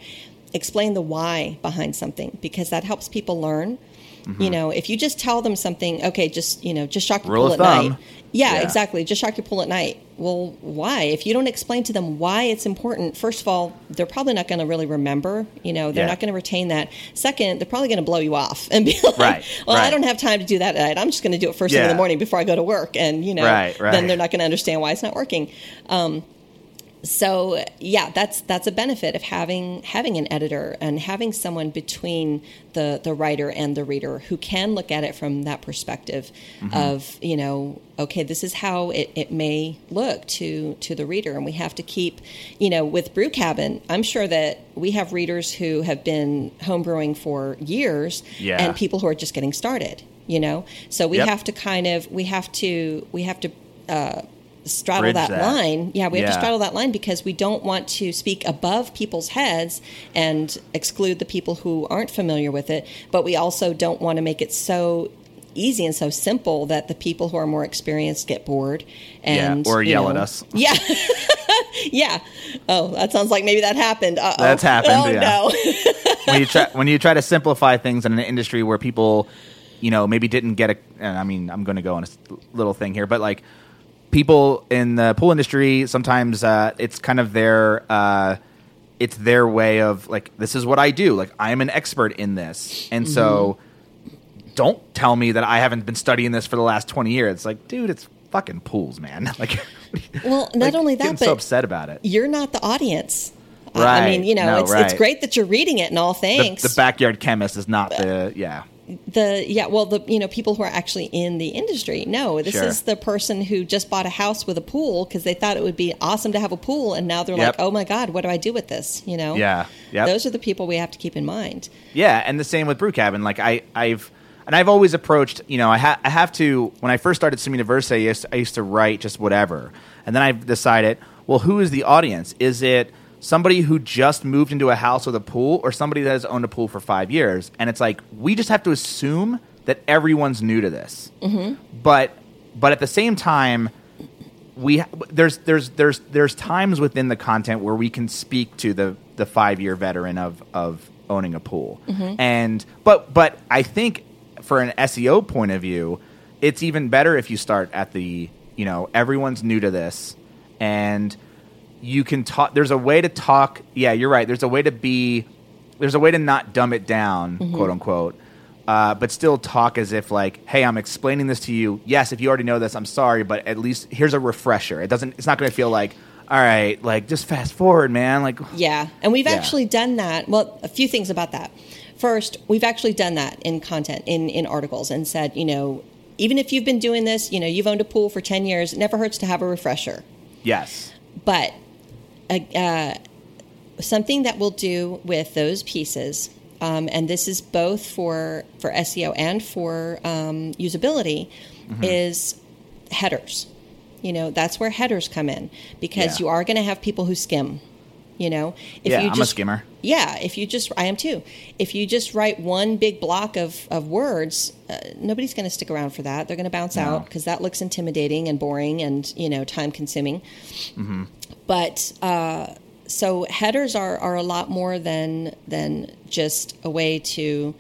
Speaker 2: explain the why behind something because that helps people learn.
Speaker 1: Mm-hmm.
Speaker 2: You know, if you just tell them something, okay, just you know, just shock your
Speaker 1: Rule
Speaker 2: pool at
Speaker 1: thumb.
Speaker 2: night. Yeah,
Speaker 1: Yeah.
Speaker 2: exactly. Just shock your pool at night. Well, why? If you don't explain to them why it's important, first of all, they're probably not going to really remember. You know, they're
Speaker 1: Yeah.
Speaker 2: not going to retain that. Second, they're probably going to blow you off and be like,
Speaker 1: Right,
Speaker 2: "Well, I don't have time to do that tonight. I'm just going to do it first thing in the morning before I go to work." And you know,
Speaker 1: Right, right.
Speaker 2: then they're not going to understand why it's not working. Um, so yeah, that's that's a benefit of having having an editor and having someone between the the writer and the reader who can look at it from that perspective
Speaker 1: Mm-hmm.
Speaker 2: of you know okay this is how it, it may look to to the reader and we have to keep you know with brew cabin i'm sure that we have readers who have been homebrewing for years
Speaker 1: Yeah.
Speaker 2: and people who are just getting started you know so we
Speaker 1: Yep.
Speaker 2: have to kind of we have to we have to uh, straddle
Speaker 1: Bridge
Speaker 2: that,
Speaker 1: that.
Speaker 2: line yeah we have to straddle that line because we don't want to speak above people's heads and exclude the people who aren't familiar with it but we also don't want to make it so easy and so simple that the people who are more experienced get bored and
Speaker 1: yeah, or yell
Speaker 2: know-
Speaker 1: at us.
Speaker 2: Yeah. yeah. Oh, that sounds like maybe that happened. Uh-oh.
Speaker 1: That's happened,
Speaker 2: Oh,
Speaker 1: yeah.
Speaker 2: no.
Speaker 1: when you try when you try to simplify things in an industry where people, you know, maybe didn't get a. I mean, I'm going to go on a little thing here, but like people in the pool industry, sometimes uh, it's kind of their. Uh, it's their way of like this is what I do. Like I'm an expert in this, and so don't tell me that I haven't been studying this for the last 20 years. It's like, dude, it's fucking pools, man. Like,
Speaker 2: Well, not
Speaker 1: like,
Speaker 2: only that, but
Speaker 1: so upset about it.
Speaker 2: you're not the audience. I- I mean, you know,
Speaker 1: No,
Speaker 2: it's it's great that you're reading it and all
Speaker 1: The,
Speaker 2: thanks.
Speaker 1: the backyard chemist is not the yeah.
Speaker 2: The yeah well the you know people who are actually in the industry no this
Speaker 1: Sure.
Speaker 2: is the person who just bought a house with a pool because they thought it would be awesome to have a pool and now they're
Speaker 1: Yep.
Speaker 2: like oh my god what do i do with this you know
Speaker 1: Yeah. Yep.
Speaker 2: those are the people we have to keep in mind
Speaker 1: Yeah, and the same with Brew Cabin. Like I, I've and I've always approached. You know, I, ha- I have to. When I first started Swim University, I used, I used to write just whatever, and then I've decided, well, who is the audience? Is it somebody who just moved into a house with a pool, or somebody that has owned a pool for five years? And it's like we just have to assume that everyone's new to this. Mm-hmm. But but at the same time, we there's there's there's there's times within the content where we can speak to the the five year veteran of of owning a pool and but but i think for an seo point of view it's even better if you start at the you know everyone's new to this and you can talk there's a way to talk yeah you're right there's a way to be there's a way to not dumb it down quote unquote uh, but still talk as if like hey i'm explaining this to you. Yes if you already know this i'm sorry but at least here's a refresher. It doesn't it's not going to feel like all right like just fast forward man like
Speaker 2: yeah and we've
Speaker 1: Yeah.
Speaker 2: actually done that well a few things about that. First we've actually done that in content in in articles and said you know even if you've been doing this you know you've owned a pool for 10 years it never hurts to have a refresher.
Speaker 1: Yes.
Speaker 2: But uh, uh, something that we'll do with those pieces, um, and this is both for for SEO and for um, usability,
Speaker 1: Mm-hmm.
Speaker 2: is headers. You know, that's where headers come in because
Speaker 1: Yeah.
Speaker 2: you are going to have people who skim. You know, if
Speaker 1: Yeah,
Speaker 2: you
Speaker 1: I'm a
Speaker 2: just,
Speaker 1: skimmer.
Speaker 2: Yeah, if you just, I am too. If you just write one big block of of words, uh, nobody's going to stick around for that. They're going to bounce
Speaker 1: No.
Speaker 2: out because that looks intimidating and boring and you know time consuming but uh, so headers are, are a lot more than than just a way to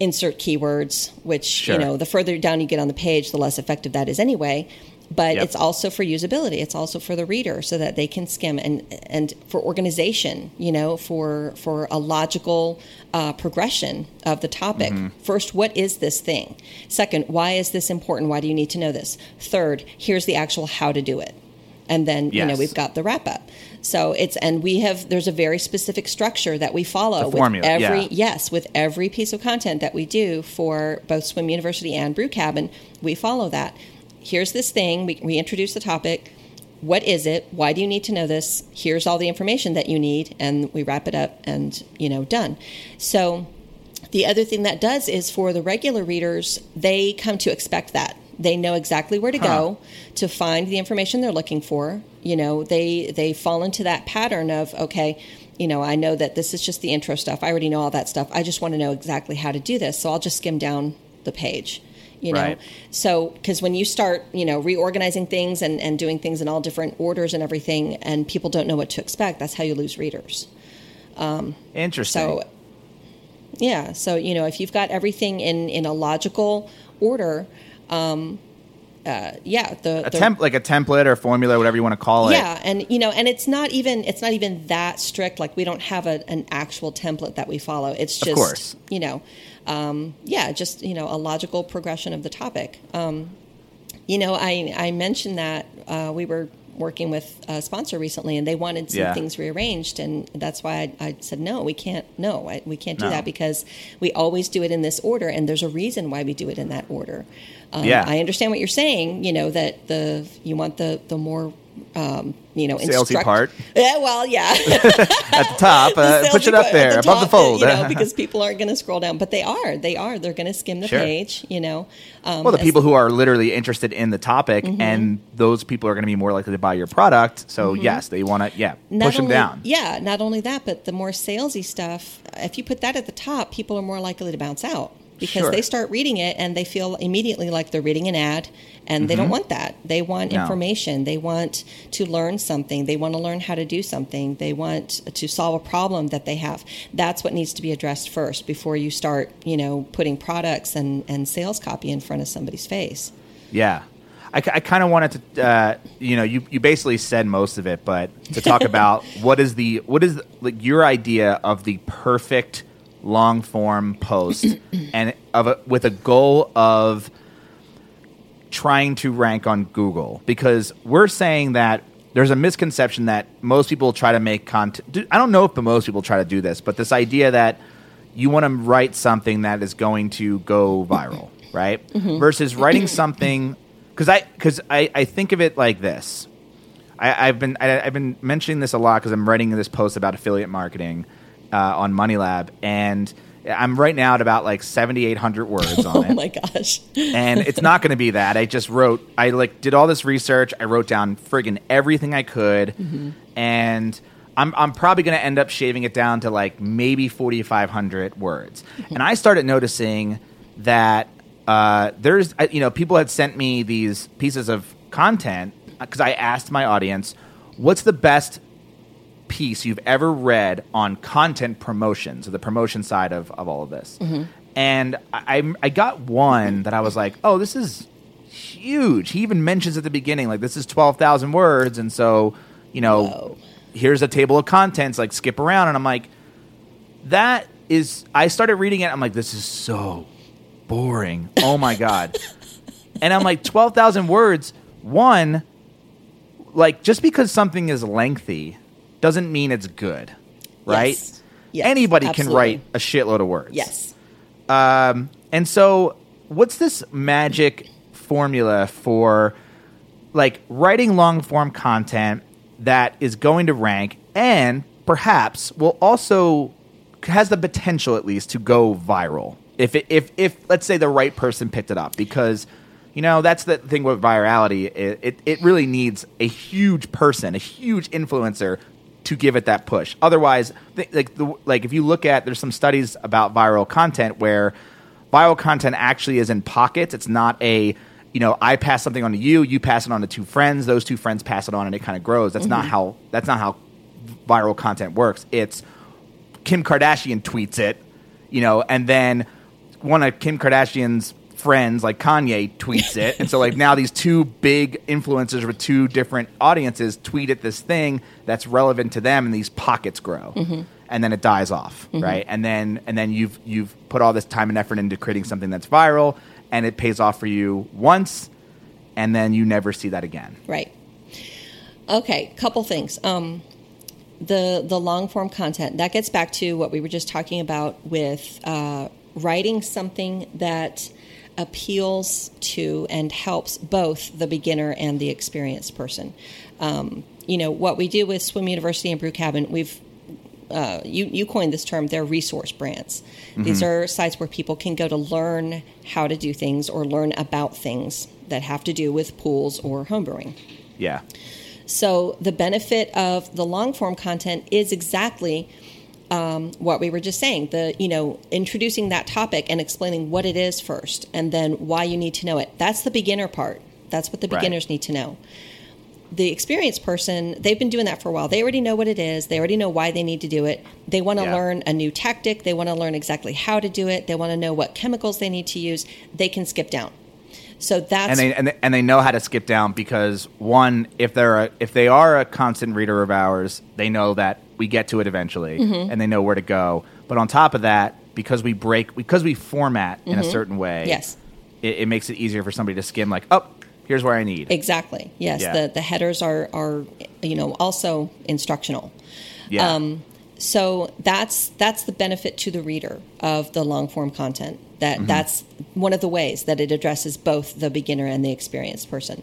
Speaker 2: insert keywords which
Speaker 1: Sure.
Speaker 2: you know the further down you get on the page the less effective that is anyway but
Speaker 1: Yep.
Speaker 2: it's also for usability. It's also for the reader so that they can skim and and for organization you know for for a logical uh, progression of the topic. First what is this thing? Second why is this important? Why do you need to know this? Third here's the actual how to do it. And then you know we've got the wrap up. So it's and we have there's a very specific structure that we follow
Speaker 1: The formula,
Speaker 2: with every
Speaker 1: yeah.
Speaker 2: yes with every piece of content that we do for both swim university and brew cabin we follow that here's this thing we, we introduce the topic what is it why do you need to know this here's all the information that you need and we wrap it up and you know done so the other thing that does is for the regular readers, they come to expect that. They know exactly where to go to find the information they're looking for. You know, they they fall into that pattern of okay, you know, I know that this is just the intro stuff. I already know all that stuff. I just want to know exactly how to do this. So I'll just skim down the page. You know,
Speaker 1: Right.
Speaker 2: so because when you start, you know, reorganizing things and, and doing things in all different orders and everything, and people don't know what to expect, that's how you lose readers.
Speaker 1: um, interesting
Speaker 2: So, yeah. So you know, if you've got everything in in a logical order, um, uh, yeah, the,
Speaker 1: a
Speaker 2: the
Speaker 1: temp like a template or formula whatever you want to call it
Speaker 2: yeah, and you know, and it's not even it's not even that strict. Like we don't have a, an actual template that we follow. It's just you know, um, yeah, just you know, a logical progression of the topic. Um, you know, I I mentioned that uh, we were working with a sponsor recently, and they wanted some
Speaker 1: Yeah.
Speaker 2: things rearranged, and that's why I, I said no, we can't. No, I, we can't do
Speaker 1: No.
Speaker 2: that because we always do it in this order, and there's a reason why we do it in that order. Um,
Speaker 1: Yeah.
Speaker 2: I understand what you're saying. You know that the you want the the more um, you know
Speaker 1: Salesy part.
Speaker 2: Yeah, well, yeah.
Speaker 1: at the top uh,
Speaker 2: The
Speaker 1: push it up there
Speaker 2: at
Speaker 1: above the fold
Speaker 2: you know, because people aren't going to scroll down, but they are. They are. They're going to skim the
Speaker 1: Sure.
Speaker 2: page. You know. Um,
Speaker 1: well the people who are literally interested in the topic
Speaker 2: Mm-hmm.
Speaker 1: and those people are going to be more likely to buy your product so yes they want to yeah
Speaker 2: not
Speaker 1: push them down
Speaker 2: Yeah, not only that, but the more salesy stuff. If you put that at the top, people are more likely to bounce out. Because
Speaker 1: Sure.
Speaker 2: they start reading it and they feel immediately like they're reading an ad and they don't want that. They want
Speaker 1: Mm-hmm. No.
Speaker 2: information. They want to learn something. They want to learn how to do something. They want to solve a problem that they have. That's what needs to be addressed first before you start, you know, putting products and, and sales copy in front of somebody's face.
Speaker 1: Yeah. I, I kind of wanted to, uh, you know, you, you basically said most of it, but to talk about what is the what is like your idea of the perfect long form post, and of a, with a goal of trying to rank on Google because we're saying that there's a misconception that most people try to make content. I don't know if most people try to do this, but this idea that you want to write something that is going to go viral, right? Mm-hmm. Versus writing something because I because I, I think of it like this. I, I've been I, I've been mentioning this a lot because I'm writing this post about affiliate marketing uh, on MoneyLab, and I'm right now at about like 7,800 words on
Speaker 2: Oh
Speaker 1: it
Speaker 2: my gosh.
Speaker 1: and it's not going to be that. I just wrote. I like did all this research. I wrote down friggin' everything I could, and I'm I'm probably going to end up shaving it down to like maybe 4,500 words. And I started noticing that uh, there's you know people had sent me these pieces of content because I asked my audience, what's the best piece you've ever read on content promotion, so the promotion side of, of all of this. Mm-hmm. And I, I I got one that I was like, oh, this is huge. He even mentions at the beginning, like, this is 12,000 words. And so, you know,
Speaker 2: Whoa.
Speaker 1: here's a table of contents, like, skip around. And I'm like, that is, I started reading it. I'm like, this is so boring. Oh my God. and I'm like, 12,000 words. One, like, just because something is lengthy doesn't mean it's good, right?
Speaker 2: Yes. Yes,
Speaker 1: Anybody
Speaker 2: absolutely.
Speaker 1: can write a shitload of words.
Speaker 2: Yes.
Speaker 1: Um, and so, what's this magic formula for like writing long form content that is going to rank and perhaps will also has the potential at least to go viral if it, if if let's say the right person picked it up because you know that's the thing with virality it, it, it really needs a huge person a huge influencer to give it that push. Otherwise th- like the, like if you look at there's some studies about viral content where viral content actually is in pockets. It's not a you know i pass something on to you you pass it on to two friends those two friends pass it on and it kind of grows. That's not mm-hmm. how that's not how viral content works. It's Kim Kardashian tweets it, you know, and then one of Kim Kardashian's friends, like Kanye, tweets it. and so, like, now these two big influencers with two different audiences tweet at this thing that's relevant to them, and these pockets grow. And then it dies off, right? And then and then you've you've put all this time and effort into creating something that's viral, and it pays off for you once, and then you never see that again.
Speaker 2: Right. Okay, couple things. Um, the the long form content that gets back to what we were just talking about with uh, writing something that appeals to and helps both the beginner and the experienced person. Um, you know what we do with Swim University and Brew Cabin, we've uh, you, you coined this term, they're resource brands. These are sites where people can go to learn how to do things or learn about things that have to do with pools or homebrewing.
Speaker 1: Yeah.
Speaker 2: So the benefit of the long form content is exactly um, what we were just saying. The you know introducing that topic and explaining what it is first, and then why you need to know it. That's the beginner part. That's what the
Speaker 1: Right.
Speaker 2: beginners need to know. The experienced person, they've been doing that for a while. They already know what it is. They already know why they need to do it. They want to
Speaker 1: Yeah.
Speaker 2: learn a new tactic. They want to learn exactly how to do it. They want to know what chemicals they need to use. They can skip down. So that's
Speaker 1: and they and they, and they know how to skip down because one, if they're a, if they are a constant reader of ours, they know that we get to it eventually,
Speaker 2: Mm-hmm.
Speaker 1: and they know where to go. But on top of that, because we break, because we format in a certain way,
Speaker 2: Mm-hmm. Yes.
Speaker 1: it, it makes it easier for somebody to skim. Like, oh, here's where I need.
Speaker 2: Exactly. Yes.
Speaker 1: Yeah.
Speaker 2: The the headers are are you know also instructional.
Speaker 1: yeah,
Speaker 2: Um, So that's that's the benefit to the reader of the long form content. That
Speaker 1: Mm-hmm.
Speaker 2: that's one of the ways that it addresses both the beginner and the experienced person.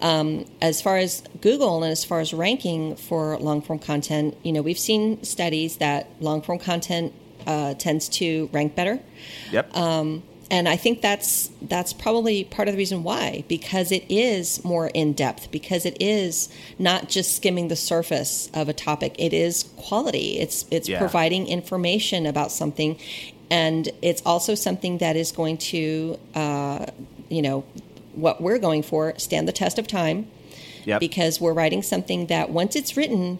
Speaker 2: Um, as far as Google and as far as ranking for long form content, you know we've seen studies that long form content uh, tends to rank better.
Speaker 1: yep,
Speaker 2: um, and I think that's that's probably part of the reason why because it is more in depth because it is not just skimming the surface of a topic it is quality it's it's
Speaker 1: Yeah.
Speaker 2: providing information about something and it's also something that is going to, uh, you know, what we're going for stand the test of time
Speaker 1: Yep.
Speaker 2: because we're writing something that once it's written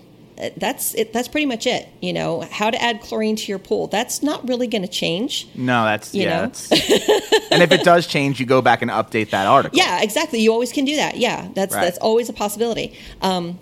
Speaker 2: that's it that's pretty much it you know how to add chlorine to your pool that's not really going to change
Speaker 1: no, that's
Speaker 2: You
Speaker 1: yeah.
Speaker 2: know?
Speaker 1: That's, and if it does change, you go back and update that article.
Speaker 2: yeah exactly you always can do that yeah that's
Speaker 1: Right.
Speaker 2: that's always a possibility um,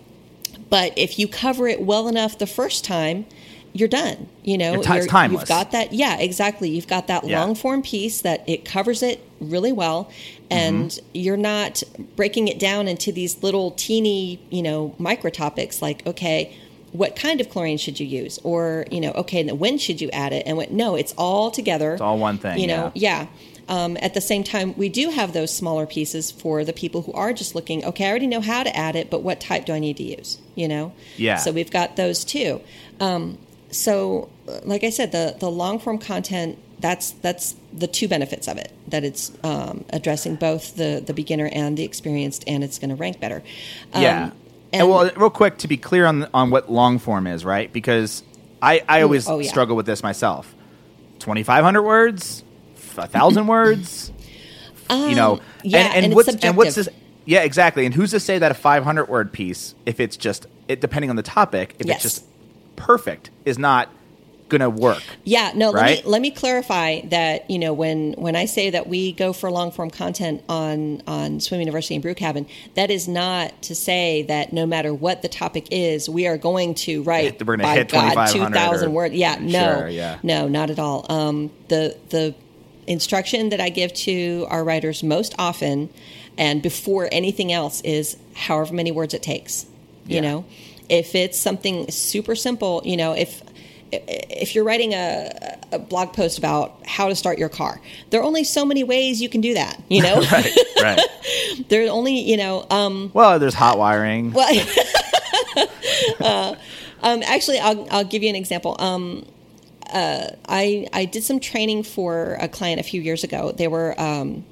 Speaker 2: but if you cover it well enough the first time you're done you know
Speaker 1: Your ti- it's
Speaker 2: You're-
Speaker 1: timeless.
Speaker 2: you've got that yeah exactly you've got that
Speaker 1: Yeah.
Speaker 2: long form piece that it covers it really well and
Speaker 1: Mm-hmm.
Speaker 2: you're not breaking it down into these little teeny you know micro topics like okay what kind of chlorine should you use or you know okay then when should you add it and what no it's all together
Speaker 1: It's all one thing.
Speaker 2: you know
Speaker 1: yeah.
Speaker 2: yeah um, at the same time we do have those smaller pieces for the people who are just looking okay i already know how to add it but what type do i need to use you know
Speaker 1: Yeah.
Speaker 2: so we've got those too um, so like i said the the long form content that's that's the two benefits of it that it's um, addressing both the the beginner and the experienced and it's going to rank better Um,
Speaker 1: Yeah. And,
Speaker 2: and-
Speaker 1: well, real quick to be clear on on what long form is, right? Because I I always
Speaker 2: oh, yeah.
Speaker 1: struggle with this myself. Twenty five hundred words, a thousand words. you know,
Speaker 2: Um, yeah,
Speaker 1: and, and,
Speaker 2: and
Speaker 1: what's and what's this? Yeah, exactly. And who's to say that a five hundred word piece, if it's just it depending on the topic, if
Speaker 2: Yes.
Speaker 1: it's just perfect, is not gonna work.
Speaker 2: Yeah, no.
Speaker 1: Right?
Speaker 2: Let me let me clarify that you know when when I say that we go for long form content on on Swim University and Brew Cabin, that is not to say that no matter what the topic is, we are going to write.
Speaker 1: We're gonna
Speaker 2: by
Speaker 1: hit
Speaker 2: God two thousand words. Yeah, no,
Speaker 1: Sure, yeah.
Speaker 2: no, not at all. Um, the the instruction that I give to our writers most often, and before anything else, is however many words it takes.
Speaker 1: Yeah.
Speaker 2: You know, if it's something super simple, you know, if if you're writing a, a blog post about how to start your car, there are only so many ways you can do that. You know,
Speaker 1: Right. right.
Speaker 2: there are only you know. Um,
Speaker 1: Well, there's hot wiring.
Speaker 2: well, uh, um, actually, I'll I'll give you an example. Um, uh, I I did some training for a client a few years ago. They were. Um,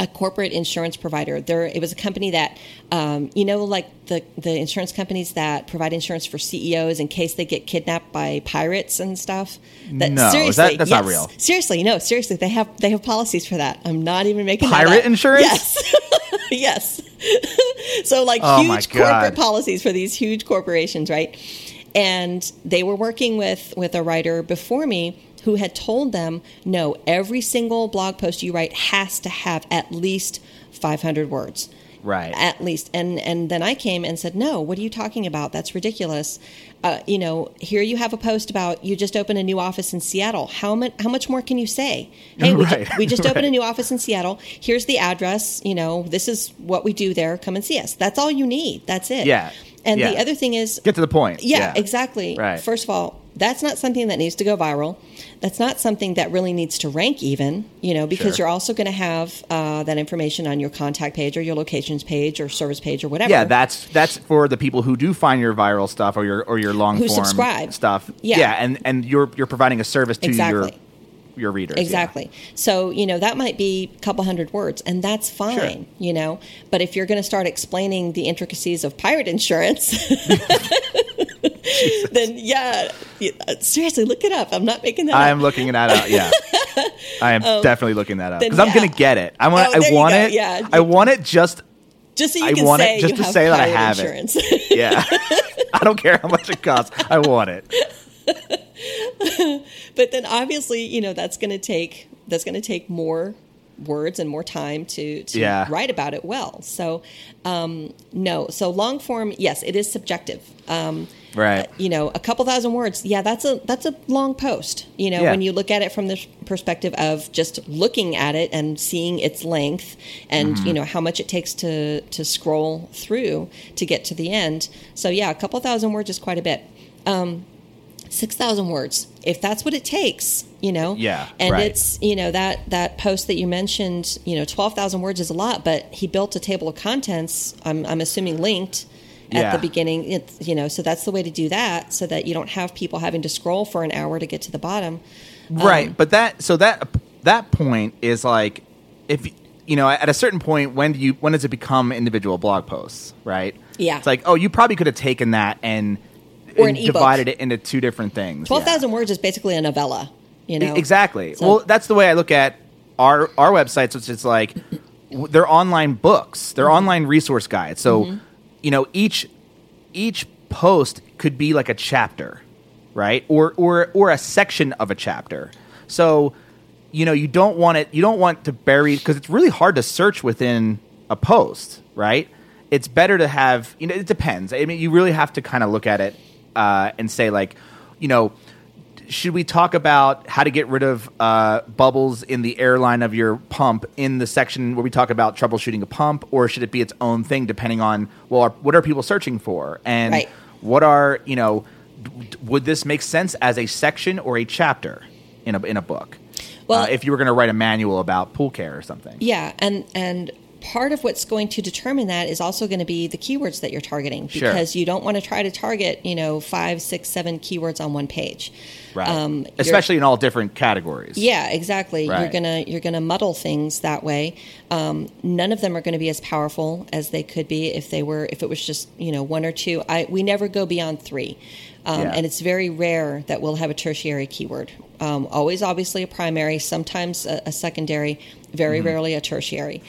Speaker 2: a corporate insurance provider. There, it was a company that, um, you know, like the the insurance companies that provide insurance for CEOs in case they get kidnapped by pirates and stuff. That,
Speaker 1: No,
Speaker 2: seriously,
Speaker 1: that- that's not real.
Speaker 2: Seriously, no, seriously, they have they have policies for that. I'm not even making
Speaker 1: Pirate insurance?
Speaker 2: Yes, yes. so like
Speaker 1: Oh,
Speaker 2: huge corporate policies for these huge corporations, right? And they were working with with a writer before me who had told them, no, every single blog post you write has to have at least 500 words.
Speaker 1: Right.
Speaker 2: At least. And and then I came and said, no, what are you talking about? That's ridiculous. Uh, you know, here you have a post about you just opened a new office in Seattle. How much how much more can you say? Hey, we,
Speaker 1: Right,
Speaker 2: we just opened
Speaker 1: right.
Speaker 2: a new office in Seattle. Here's the address. You know, this is what we do there. Come and see us. That's all you need. That's it.
Speaker 1: Yeah,
Speaker 2: And
Speaker 1: yeah.
Speaker 2: the other thing is,
Speaker 1: Get to the point.
Speaker 2: yeah, exactly.
Speaker 1: Right.
Speaker 2: First of all, that's not something that needs to go viral. That's not something that really needs to rank even, you know, because
Speaker 1: Sure.
Speaker 2: you're also going to have uh, that information on your contact page or your locations page or service page or whatever.
Speaker 1: Yeah, that's that's for the people who do find your viral stuff or your or your long
Speaker 2: Who
Speaker 1: form
Speaker 2: subscribe.
Speaker 1: stuff.
Speaker 2: Yeah.
Speaker 1: and and you're you're providing a service to
Speaker 2: Exactly.
Speaker 1: your your readers. yeah.
Speaker 2: Exactly. So, you know, that might be a couple hundred words, and that's fine,
Speaker 1: Sure.
Speaker 2: you know. But if you're going to start explaining the intricacies of pirate insurance, then yeah, yeah, seriously, look it up. I'm not making that
Speaker 1: I am looking that up. Yeah, I am definitely looking that up
Speaker 2: Um,
Speaker 1: because I'm gonna get it. I want.
Speaker 2: Oh,
Speaker 1: I want it.
Speaker 2: Yeah.
Speaker 1: I want it. Just
Speaker 2: just so you
Speaker 1: I
Speaker 2: can
Speaker 1: want it
Speaker 2: say
Speaker 1: just
Speaker 2: you
Speaker 1: to say that I have it.
Speaker 2: insurance.
Speaker 1: yeah. I don't care how much it costs. I want it.
Speaker 2: but then obviously, you know, that's going to take that's going to take more words and more time to to
Speaker 1: Yeah.
Speaker 2: write about it well. So, um, no. So long form, yes, it is subjective. Um,
Speaker 1: Right.
Speaker 2: you know, a couple thousand words, yeah, that's a that's a long post. You know,
Speaker 1: Yeah.
Speaker 2: when you look at it from the perspective of just looking at it and seeing its length, and
Speaker 1: Mm-hmm.
Speaker 2: you know how much it takes to to scroll through to get to the end. So yeah, a couple thousand words is quite a bit. Um, Six thousand words, if that's what it takes, you know.
Speaker 1: Yeah,
Speaker 2: and
Speaker 1: right.
Speaker 2: it's you know that that post that you mentioned, you know, twelve thousand words is a lot, but he built a table of contents. I'm I'm assuming linked at
Speaker 1: Yeah.
Speaker 2: the beginning. It's, you know, so that's the way to do that, so that you don't have people having to scroll for an hour to get to the bottom.
Speaker 1: right
Speaker 2: Um,
Speaker 1: but that so that that point is like if you know at a certain point when do you when does it become individual blog posts right
Speaker 2: Yeah.
Speaker 1: it's like oh you probably could have taken that and,
Speaker 2: Or
Speaker 1: and
Speaker 2: an
Speaker 1: divided it into two different things
Speaker 2: Twelve thousand Yeah. words is basically a novella. You know,
Speaker 1: exactly.
Speaker 2: So-
Speaker 1: well, that's the way I look at our our websites, which is like they're online books, they're
Speaker 2: Mm-hmm.
Speaker 1: online resource guides. So, you know, each each post could be like a chapter, right? Or or or a section of a chapter. So, you know, you don't want it. You don't want to bury because it's really hard to search within a post, right? It's better to have. You know, it depends. I mean, you really have to kind of look at it uh, and say like, you know should we talk about how to get rid of uh, bubbles in the airline of your pump in the section where we talk about troubleshooting a pump, or should it be its own thing depending on well, are, what are people searching for, and
Speaker 2: Right.
Speaker 1: what are you know, d- would this make sense as a section or a chapter in a in a book?
Speaker 2: Well-
Speaker 1: uh, if you were going to write a manual about pool care or something,
Speaker 2: Yeah, and and part of what's going to determine that is also going to be the keywords that you're targeting
Speaker 1: Sure.
Speaker 2: because you don't want to try to target you know five, six, seven keywords on one page.
Speaker 1: right?
Speaker 2: Um,
Speaker 1: Especially in all different categories.
Speaker 2: Yeah, exactly. You're gonna you're gonna muddle things that way. Um, none of them are going to be as powerful as they could be if they were if it was just you know one or two. I we never go beyond three, um,
Speaker 1: Yeah.
Speaker 2: and it's very rare that we'll have a tertiary keyword. Um, always, obviously, a primary. Sometimes a, a secondary. Very
Speaker 1: Mm-hmm.
Speaker 2: rarely a tertiary,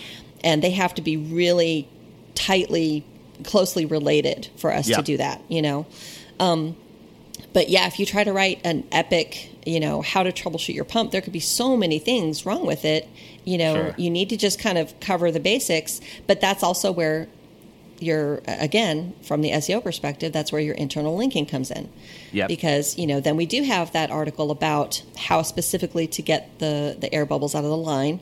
Speaker 2: and they have to be really tightly, closely related for us
Speaker 1: Yeah.
Speaker 2: to do that. You know um, but yeah, if you try to write an epic, you know, how to troubleshoot your pump, there could be so many things wrong with it. You know,
Speaker 1: Sure.
Speaker 2: you need to just kind of cover the basics, but that's also where your again from the SEO perspective, that's where your internal linking comes in.
Speaker 1: Yep.
Speaker 2: Because you know, then we do have that article about how specifically to get the the air bubbles out of the line.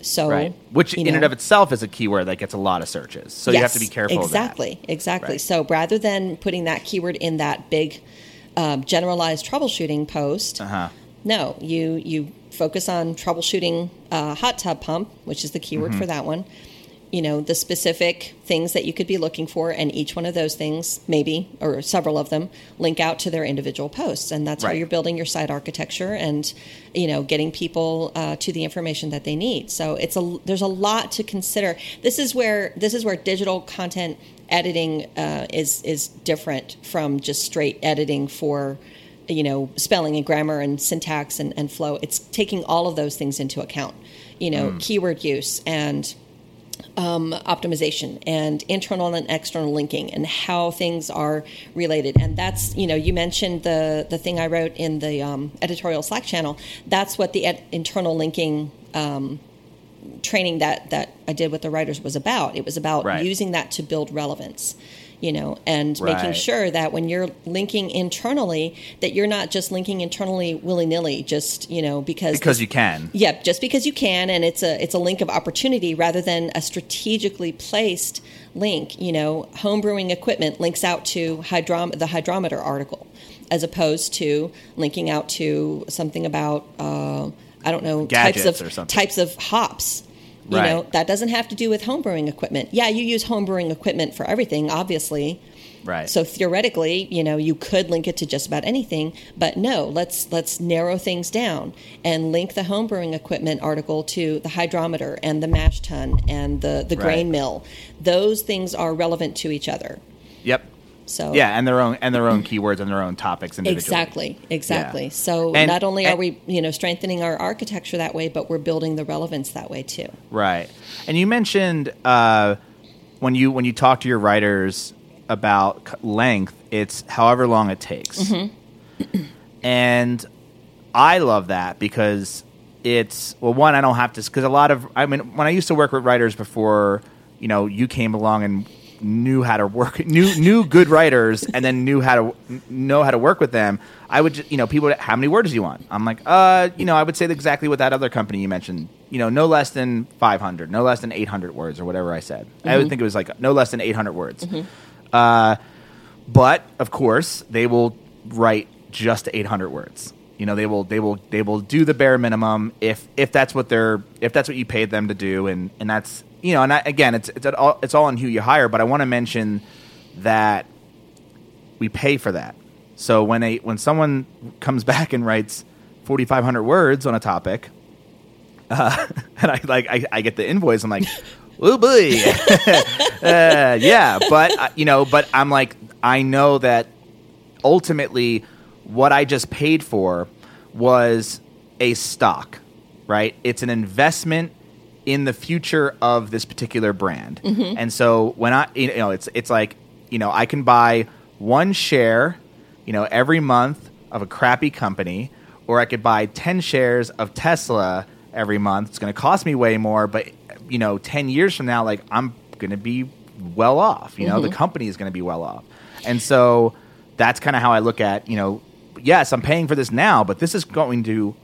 Speaker 2: So,
Speaker 1: Right. Which in and of itself is a keyword that gets a lot of searches. So you have to be careful
Speaker 2: Exactly,
Speaker 1: of that.
Speaker 2: exactly.
Speaker 1: Right.
Speaker 2: So rather than putting that keyword in that big um, generalized troubleshooting post,
Speaker 1: Uh-huh.
Speaker 2: no, you you focus on troubleshooting a hot tub pump, which is the keyword
Speaker 1: Mm-hmm.
Speaker 2: for that one. You know the specific things that you could be looking for, and each one of those things, maybe or several of them, link out to their individual posts, and that's how you're building your site architecture and you know getting people uh, to the information that they need. So it's a there's a lot to consider. This is where this is where digital content editing uh, is is different from just straight editing for you know spelling and grammar and syntax and, and flow. It's taking all of those things into account. You know, keyword use and um, optimization and internal and external linking and how things are related. And that's you know you mentioned the the thing I wrote in the um, editorial Slack channel. That's what the ed- internal linking. Um, training that that I did with the writers was about. It was about
Speaker 1: Right.
Speaker 2: using that to build relevance, you know, and making sure that when you're linking internally, that you're not just linking internally willy nilly, just you know because
Speaker 1: Because you can.
Speaker 2: Yep, just because you can, and it's a it's a link of opportunity rather than a strategically placed link. You know, homebrewing equipment links out to hydrom- the hydrometer article, as opposed to linking out to something about uh, I don't know
Speaker 1: Gadgets
Speaker 2: types of types of hops. You
Speaker 1: Right.
Speaker 2: know, that doesn't have to do with homebrewing equipment. Yeah, you use homebrewing equipment for everything, obviously.
Speaker 1: Right.
Speaker 2: So theoretically, you know, you could link it to just about anything, but no, let's let's narrow things down and link the homebrewing equipment article to the hydrometer and the mash tun and the the grain
Speaker 1: Right.
Speaker 2: mill. Those things are relevant to each other.
Speaker 1: Yep.
Speaker 2: So
Speaker 1: Yeah, and their own and their own keywords and their own topics individually.
Speaker 2: Exactly, exactly.
Speaker 1: Yeah.
Speaker 2: So
Speaker 1: And-
Speaker 2: not only are we, you know, strengthening our architecture that way, but we're building the relevance that way too.
Speaker 1: Right. And you mentioned uh, when you when you talk to your writers about length, it's however long it takes.
Speaker 2: Mm-hmm.
Speaker 1: and I love that because it's well, one I don't have to because a lot of I mean when I used to work with writers before, you know, you came along and knew how to work knew knew good writers and then knew how to know how to work with them i would ju- you know people would, how many words do you want? I'm like uh you know i would say exactly what that other company you mentioned you know no less than 500 no less than 800 words or whatever i said. I would think it was like no less than 800 words. Uh but of course they will write just 800 words. You know they will they will they will do the bare minimum if if that's what they're if that's what you paid them to do and and that's you know and I, again it's it's all it's all on who you hire but i want to mention that we pay for that so when a when someone comes back and writes 4500 words on a topic uh, and i like I, I get the invoice i'm like oh boy uh, yeah but uh, you know but i'm like i know that ultimately what I just paid for was a stock, right? It's an investment in the future of this particular brand. Mm-hmm. And so when I you know it's it's like, you know, I can buy one share, you know, every month of a crappy company or I could buy 10 shares of Tesla every month. It's going to cost me way more, but you know, 10 years from now like I'm going to be well off, you know, the mm-hmm. company is going to be well off. And so that's kind of how I look at, you know, yes, I'm paying for this now, but this is going to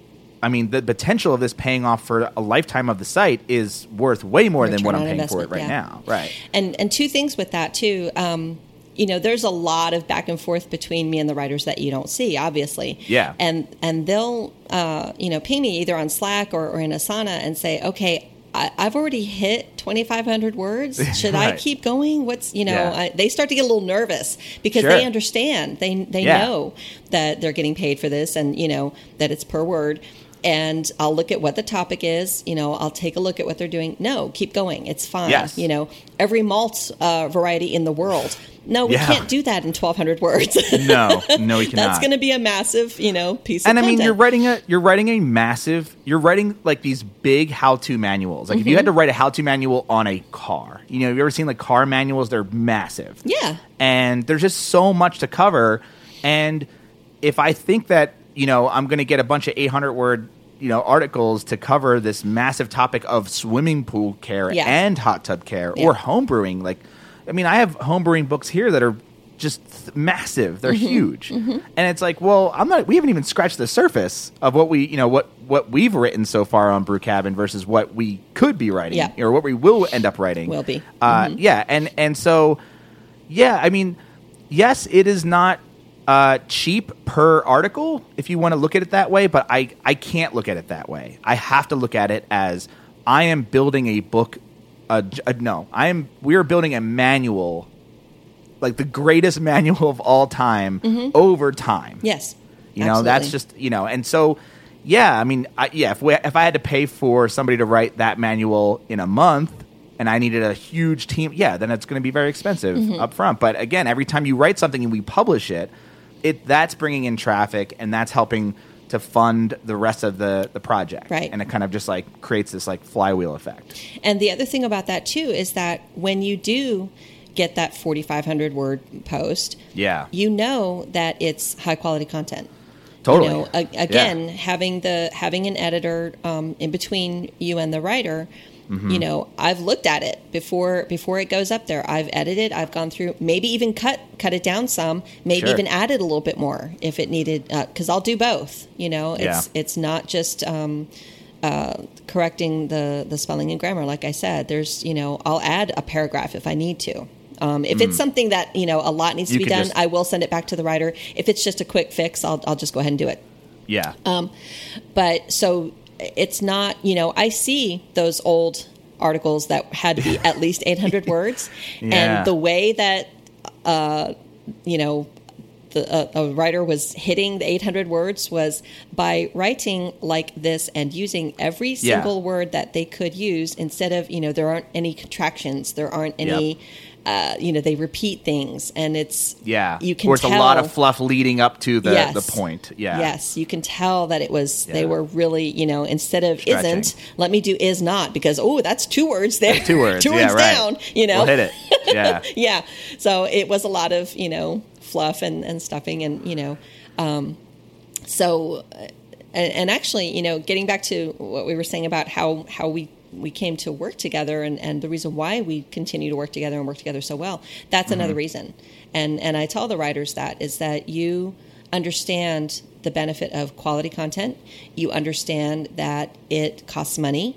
Speaker 1: I mean, the potential of this paying off for a lifetime of the site is worth way more than what I'm paying for it right
Speaker 2: yeah.
Speaker 1: now. Right.
Speaker 2: And and two things with that too. Um, you know, there's a lot of back and forth between me and the writers that you don't see, obviously.
Speaker 1: Yeah.
Speaker 2: And and they'll uh, you know ping me either on Slack or, or in Asana and say, okay. I, I've already hit 2,500 words. Should I keep going? What's you know?
Speaker 1: Yeah.
Speaker 2: I, they start to get a little nervous because
Speaker 1: Sure.
Speaker 2: they understand. They they
Speaker 1: Yeah.
Speaker 2: know that they're getting paid for this, and you know that it's per word. And I'll look at what the topic is. You know, I'll take a look at what they're doing. No, keep going. It's fine.
Speaker 1: Yes.
Speaker 2: You know, every malt uh, variety in the world. No, we
Speaker 1: Yeah.
Speaker 2: can't do that in 1,200 words.
Speaker 1: No, no, we cannot.
Speaker 2: That's going to be a massive, you know, piece
Speaker 1: and I mean, you're writing a you're writing a massive you're writing like these big how to manuals. Like if
Speaker 2: Mm-hmm.
Speaker 1: you had to write a how to manual on a car, you know, have you ever seen like car manuals? They're massive.
Speaker 2: Yeah.
Speaker 1: and there's just so much to cover. And if I think that you know I'm going to get a bunch of 800 word you know articles to cover this massive topic of swimming pool care
Speaker 2: Yeah.
Speaker 1: and hot tub care
Speaker 2: Yeah.
Speaker 1: or home brewing, like I mean, I have home brewing books here that are just th- massive. They're
Speaker 2: Mm-hmm.
Speaker 1: huge, and it's like, well, I'm not. We haven't even scratched the surface of what we, you know, what what we've written so far on Brew Cabin versus what we could be writing,
Speaker 2: Yeah.
Speaker 1: or what we will end up writing.
Speaker 2: Will be.
Speaker 1: Uh, Yeah, and and so, yeah, I mean, yes, it is not uh, cheap per article if you want to look at it that way, but I I can't look at it that way. I have to look at it as I am building a book. No, I am. We are building a manual, like the greatest manual of all time, over time.
Speaker 2: yes.
Speaker 1: You know, that's just you know, and so yeah, I mean, I, yeah, if we, if I had to pay for somebody to write that manual in a month, and I needed a huge team, yeah, then it's going to be very expensive
Speaker 2: Mm-hmm.
Speaker 1: up front. But again, every time you write something and we publish it, it that's bringing in traffic and that's helping to fund the rest of the the project,
Speaker 2: Right.
Speaker 1: And it kind of just like creates this like flywheel effect.
Speaker 2: And the other thing about that too is that when you do get that 4,500 word post,
Speaker 1: Yeah,
Speaker 2: you know that it's high quality content.
Speaker 1: totally.
Speaker 2: You know, a- again, having the having an editor um, in between you and the writer.
Speaker 1: Mm-hmm.
Speaker 2: You know, I've looked at it before before it goes up there. I've edited. I've gone through, maybe even cut cut it down some. Maybe
Speaker 1: Sure.
Speaker 2: even added a little bit more if it needed. Because I'll do both. You know, it's
Speaker 1: Yeah.
Speaker 2: it's not just um, uh, correcting the the spelling and grammar. Like I said, there's you know I'll add a paragraph if I need to. Um, if it's something that you know a lot needs to
Speaker 1: Mm.
Speaker 2: Be done,
Speaker 1: just-
Speaker 2: I will send it back to the writer. If it's just a quick fix, I'll I'll just go ahead and do it.
Speaker 1: yeah,
Speaker 2: Um, But so it's not you know I see those old articles that had to be at least 800 words,
Speaker 1: Yeah.
Speaker 2: and the way that uh, you know the, uh, a writer was hitting the 800 words was by writing like this and using every
Speaker 1: Yeah.
Speaker 2: single word that they could use instead of you know there aren't any contractions there aren't any uh, you know they repeat things and it's
Speaker 1: yeah.
Speaker 2: you can
Speaker 1: or it's
Speaker 2: tell
Speaker 1: a lot of fluff leading up to the
Speaker 2: Yes.
Speaker 1: the point. Yeah,
Speaker 2: Yes, you can tell that it was they were really, you know, instead of
Speaker 1: Stretching.
Speaker 2: isn't, let me do is not because oh, that's two words there.
Speaker 1: two words.
Speaker 2: two
Speaker 1: yeah,
Speaker 2: words
Speaker 1: right.
Speaker 2: down, you know.
Speaker 1: we'll hit it. Yeah.
Speaker 2: yeah. So it was a lot of, you know, fluff and, and stuffing and, you know, um, so uh, and, and actually, you know, getting back to what we were saying about how how we we came to work together and, and the reason why we continue to work together and work together so well that's
Speaker 1: Mm-hmm.
Speaker 2: another reason and and i tell the writers that is that you understand the benefit of quality content you understand that it costs money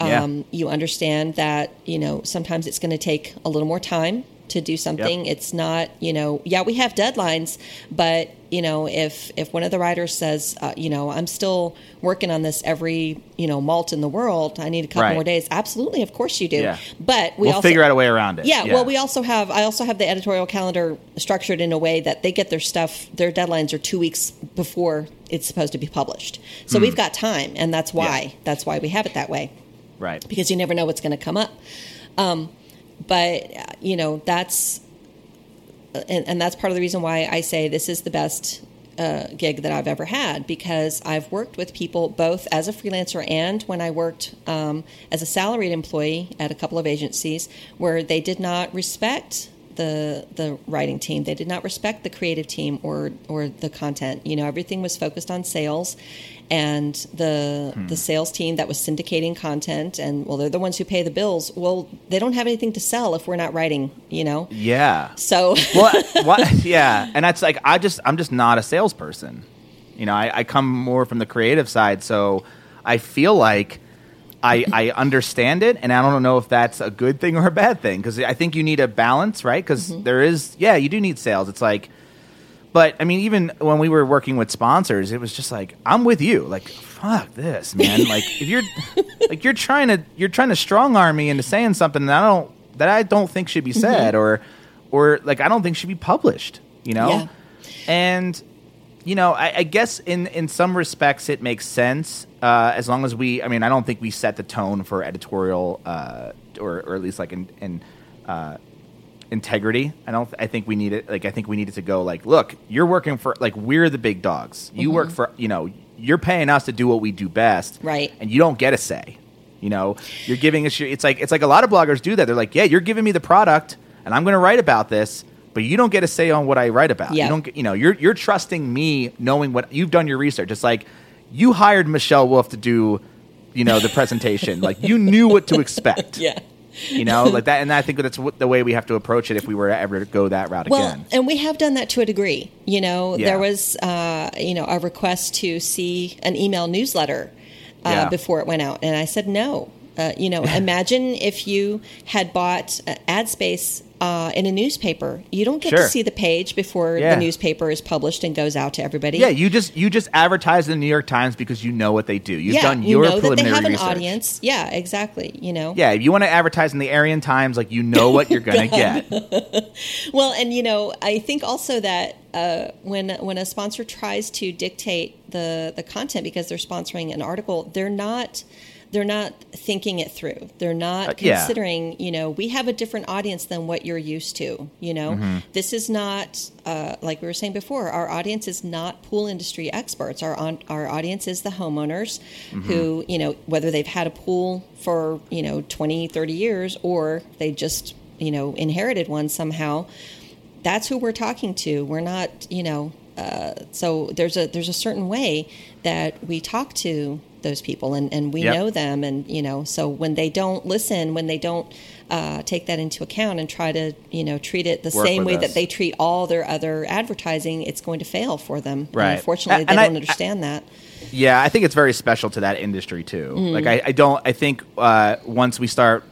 Speaker 1: Yeah.
Speaker 2: um, you understand that you know sometimes it's going to take a little more time to do something it's not you know yeah we have deadlines but you know if if one of the writers says uh, you know i'm still working on this every you know malt in the world i need a couple
Speaker 1: Right.
Speaker 2: more days absolutely of course you do
Speaker 1: Yeah.
Speaker 2: but we
Speaker 1: we'll
Speaker 2: also
Speaker 1: figure out a way around it.
Speaker 2: yeah, well, we also have. I also have the editorial calendar structured in a way that they get their stuff. Their deadlines are two weeks before it's supposed to be published. So we've got time, and that's why.
Speaker 1: Hmm. Yeah.
Speaker 2: That's why we have it that way
Speaker 1: right.
Speaker 2: because you never know what's going to come up. Um, but you know that's, and, and that's part of the reason why I say this is the best uh, gig that I've ever had because I've worked with people both as a freelancer and when I worked um, as a salaried employee at a couple of agencies where they did not respect the the writing team. They did not respect the creative team or or the content. You know, everything was focused on sales, and the hmm. the sales team that was syndicating content and well, they're the ones who pay the bills. Well, they don't have anything to sell if we're not writing. You know.
Speaker 1: Yeah.
Speaker 2: So.
Speaker 1: well, what? Yeah, and that's like I just I'm just not a salesperson. You know, I, I come more from the creative side, so I feel like I, I understand it, and I don't know if that's a good thing or a bad thing because I think you need a balance, right? Because mm-hmm. is, yeah, you do need sales. It's like, but I mean, even when we were working with sponsors, it was just like, I'm with you. Like, fuck this, man. like, if you're like you're trying to you're trying to strong arm me into saying something that I don't that I don't think should be mm-hmm. said, mm-hmm. or or like I don't think should be published. You know, yeah. and you know, I, I, guess in in some respects it makes sense uh, as long as we. I mean, I don't think we set the tone for editorial uh, or or at least like in, in uh, integrity. I don't. I think we need it. Like I think we needed to go like, look, you're working for like we're the big dogs. You mm-hmm. work for you know you're paying us to do what we do best,
Speaker 2: right?
Speaker 1: And you don't get a say. You know, you're giving us. It's like it's like a lot of bloggers do that. They're like, yeah, you're giving me the product, and I'm going to write about this but you don't get a say on what I write about. Yeah. You don't get, you know, you're you're trusting me knowing what you've done your research. It's like you hired Michelle Wolf to do, you know, the presentation. like you knew what to expect.
Speaker 2: yeah.
Speaker 1: you know, like that, and I think that's the way we have to approach it if we were to ever go that route
Speaker 2: well,
Speaker 1: again.
Speaker 2: and we have done that to a degree. You know, yeah. there was, uh, you know, a request to see an email newsletter uh, yeah. before it went out, and I said no. Uh, you know, imagine if you had bought uh, ad space uh, in a newspaper. You don't get sure. to see the page before yeah. the newspaper is published and goes out to everybody.
Speaker 1: Yeah, you just you just advertise in the New York Times because you know what they do. You've yeah, done your
Speaker 2: you know
Speaker 1: preliminary
Speaker 2: that they have
Speaker 1: research.
Speaker 2: an audience. Yeah, exactly. You know.
Speaker 1: Yeah, if you want to advertise in the Aryan Times, like you know what you're going to get.
Speaker 2: well, and you know, I think also that uh, when when a sponsor tries to dictate the the content because they're sponsoring an article, they're not they're not thinking it through. They're not uh, considering, yeah. you know, we have a different audience than what you're used to. You know, mm-hmm. this is not uh, like we were saying before. Our audience is not pool industry experts. Our on, our audience is the homeowners mm-hmm. who, you know, whether they've had a pool for you know 20, 30 years or they just you know inherited one somehow. That's who we're talking to. We're not, you know, uh, so there's a there's a certain way that we talk to those people and, and we yep. know them and you know so when they don't listen when they don't uh, take that into account and try to you know treat it the Work same way us. that they treat all their other advertising it's going to fail for them
Speaker 1: right
Speaker 2: and unfortunately they don't understand
Speaker 1: I,
Speaker 2: that
Speaker 1: yeah i think it's very special to that industry too mm. like I, I, don't i think uh, once we start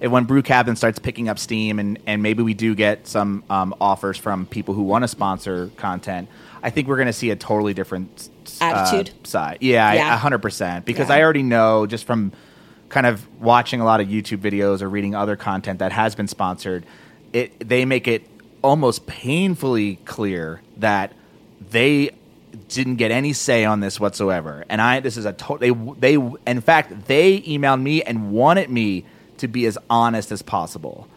Speaker 1: when brew cabin starts picking up steam and, and maybe we do get some um, offers from people who want to sponsor content i think we're going to see a totally different
Speaker 2: attitude
Speaker 1: uh, side. Yeah, hundred percent. Because yeah. I already know just from kind of watching a lot of YouTube videos or reading other content that has been sponsored, it they make it almost painfully clear that they didn't get any say on this whatsoever. And I this is a to- they they in fact they emailed me and wanted me to be as honest as possible.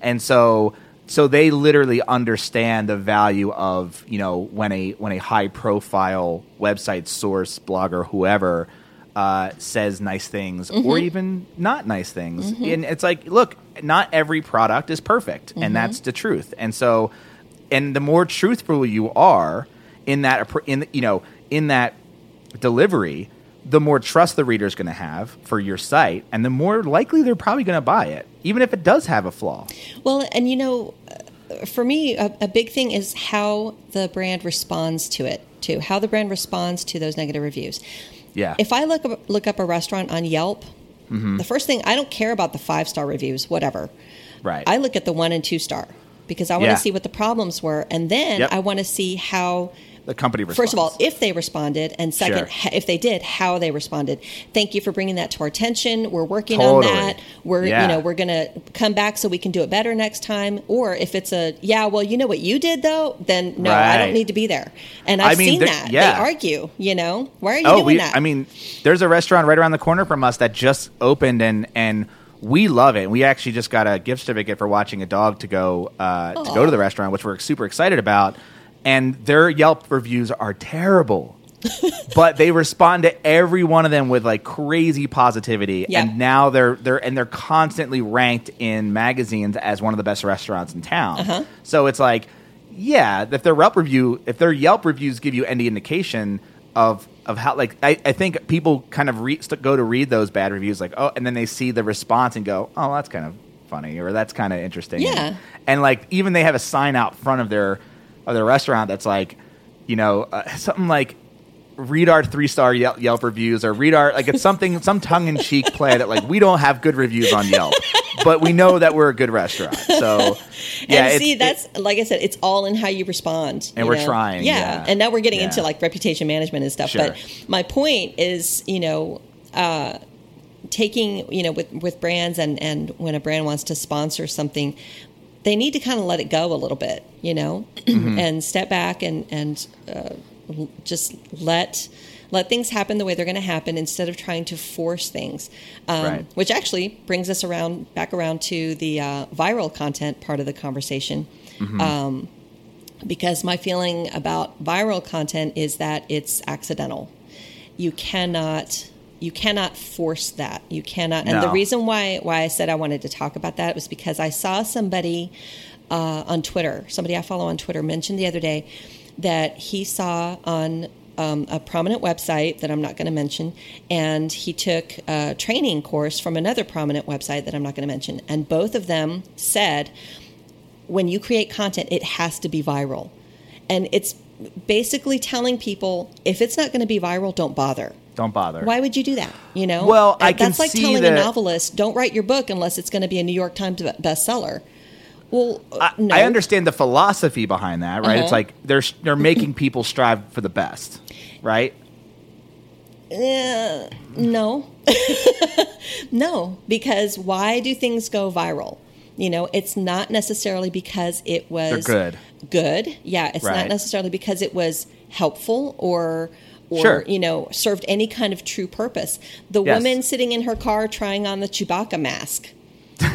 Speaker 1: And so so they literally understand the value of you know when a when a high profile website source blogger whoever uh, says nice things mm-hmm. or even not nice things mm-hmm. and it's like look not every product is perfect mm-hmm. and that's the truth and so and the more truthful you are in that in you know in that delivery the more trust the reader is going to have for your site and the more likely they're probably going to buy it even if it does have a flaw
Speaker 2: well and you know for me a, a, big thing is how the brand responds to it too how the brand responds to those negative reviews
Speaker 1: yeah
Speaker 2: if i look up, look up a restaurant on yelp mm-hmm. the first thing i don't care about the five star reviews whatever
Speaker 1: right
Speaker 2: i look at the one and two star because i want to yeah. see what the problems were and then yep. i want to see how
Speaker 1: the company responds.
Speaker 2: First of all, if they responded, and second, sure. if they did, how they responded. Thank you for bringing that to our attention. We're working totally. on that. We're yeah. you know we're going to come back so we can do it better next time. Or if it's a yeah, well, you know what you did though, then no, right. I don't need to be there. And I've I mean, seen that yeah. they argue. You know, why are you oh, doing
Speaker 1: we,
Speaker 2: that?
Speaker 1: I mean, there's a restaurant right around the corner from us that just opened and and we love it. We actually just got a gift certificate for watching a dog to go uh, to go to the restaurant, which we're super excited about and their Yelp reviews are terrible. but they respond to every one of them with like crazy positivity
Speaker 2: Yeah.
Speaker 1: and now they're they're and they're constantly ranked in magazines as one of the best restaurants in town
Speaker 2: Uh-huh.
Speaker 1: so it's like yeah if their Yelp review if their Yelp reviews give you any indication of of how like I, I think people kind of re- go to read those bad reviews like oh and then they see the response and go oh that's kind of funny or that's kind of interesting
Speaker 2: Yeah.
Speaker 1: and like even they have a sign out front of their of their restaurant that's like you know uh, something like read our three star Yelp, Yelp reviews or read our like it's something some tongue in cheek play that like we don't have good reviews on Yelp, but we know that we're a good restaurant. So yeah,
Speaker 2: and see,
Speaker 1: it-
Speaker 2: that's like I said, it's all in how you respond.
Speaker 1: And
Speaker 2: you
Speaker 1: we're
Speaker 2: know?
Speaker 1: trying, yeah.
Speaker 2: And now we're getting
Speaker 1: Yeah.
Speaker 2: into like reputation management and stuff.
Speaker 1: Sure.
Speaker 2: But my point is, you know, uh, taking you know with with brands and and when a brand wants to sponsor something, they need to kind of let it go a little bit, you know,
Speaker 1: Mm-hmm.
Speaker 2: and step back and and uh, just let. Let things happen the way they're going to happen instead of trying to force things, um,
Speaker 1: Right.
Speaker 2: which actually brings us around back around to the uh, viral content part of the conversation Um, because my feeling about viral content is that it's accidental. You cannot you cannot force that. You cannot. And the reason why why I said I wanted to talk about that was because I saw somebody uh, on Twitter, somebody I follow on Twitter, mentioned the other day that he saw on um, a prominent website that I'm not going to mention, and he took a training course from another prominent website that I'm not going to mention, and both of them said when you create content, it has to be viral. And it's basically telling people if it's not going to be viral, don't bother.
Speaker 1: Don't bother.
Speaker 2: Why would you do that? You know?
Speaker 1: Well, I can
Speaker 2: That's like telling
Speaker 1: that-
Speaker 2: a novelist, don't write your book unless it's going to be a New York Times bestseller. Well,
Speaker 1: I,
Speaker 2: no.
Speaker 1: I understand the philosophy behind that, right? It's
Speaker 2: Uh-huh.
Speaker 1: like they're they're making people strive for the best, right?
Speaker 2: Uh, no. no, because why do things go viral? You know, it's not necessarily because it was
Speaker 1: They're good.
Speaker 2: Good. Yeah, it's
Speaker 1: Right.
Speaker 2: not necessarily because it was helpful or or
Speaker 1: Sure.
Speaker 2: you know, served any kind of true purpose. The
Speaker 1: Yes.
Speaker 2: woman sitting in her car trying on the Chewbacca mask.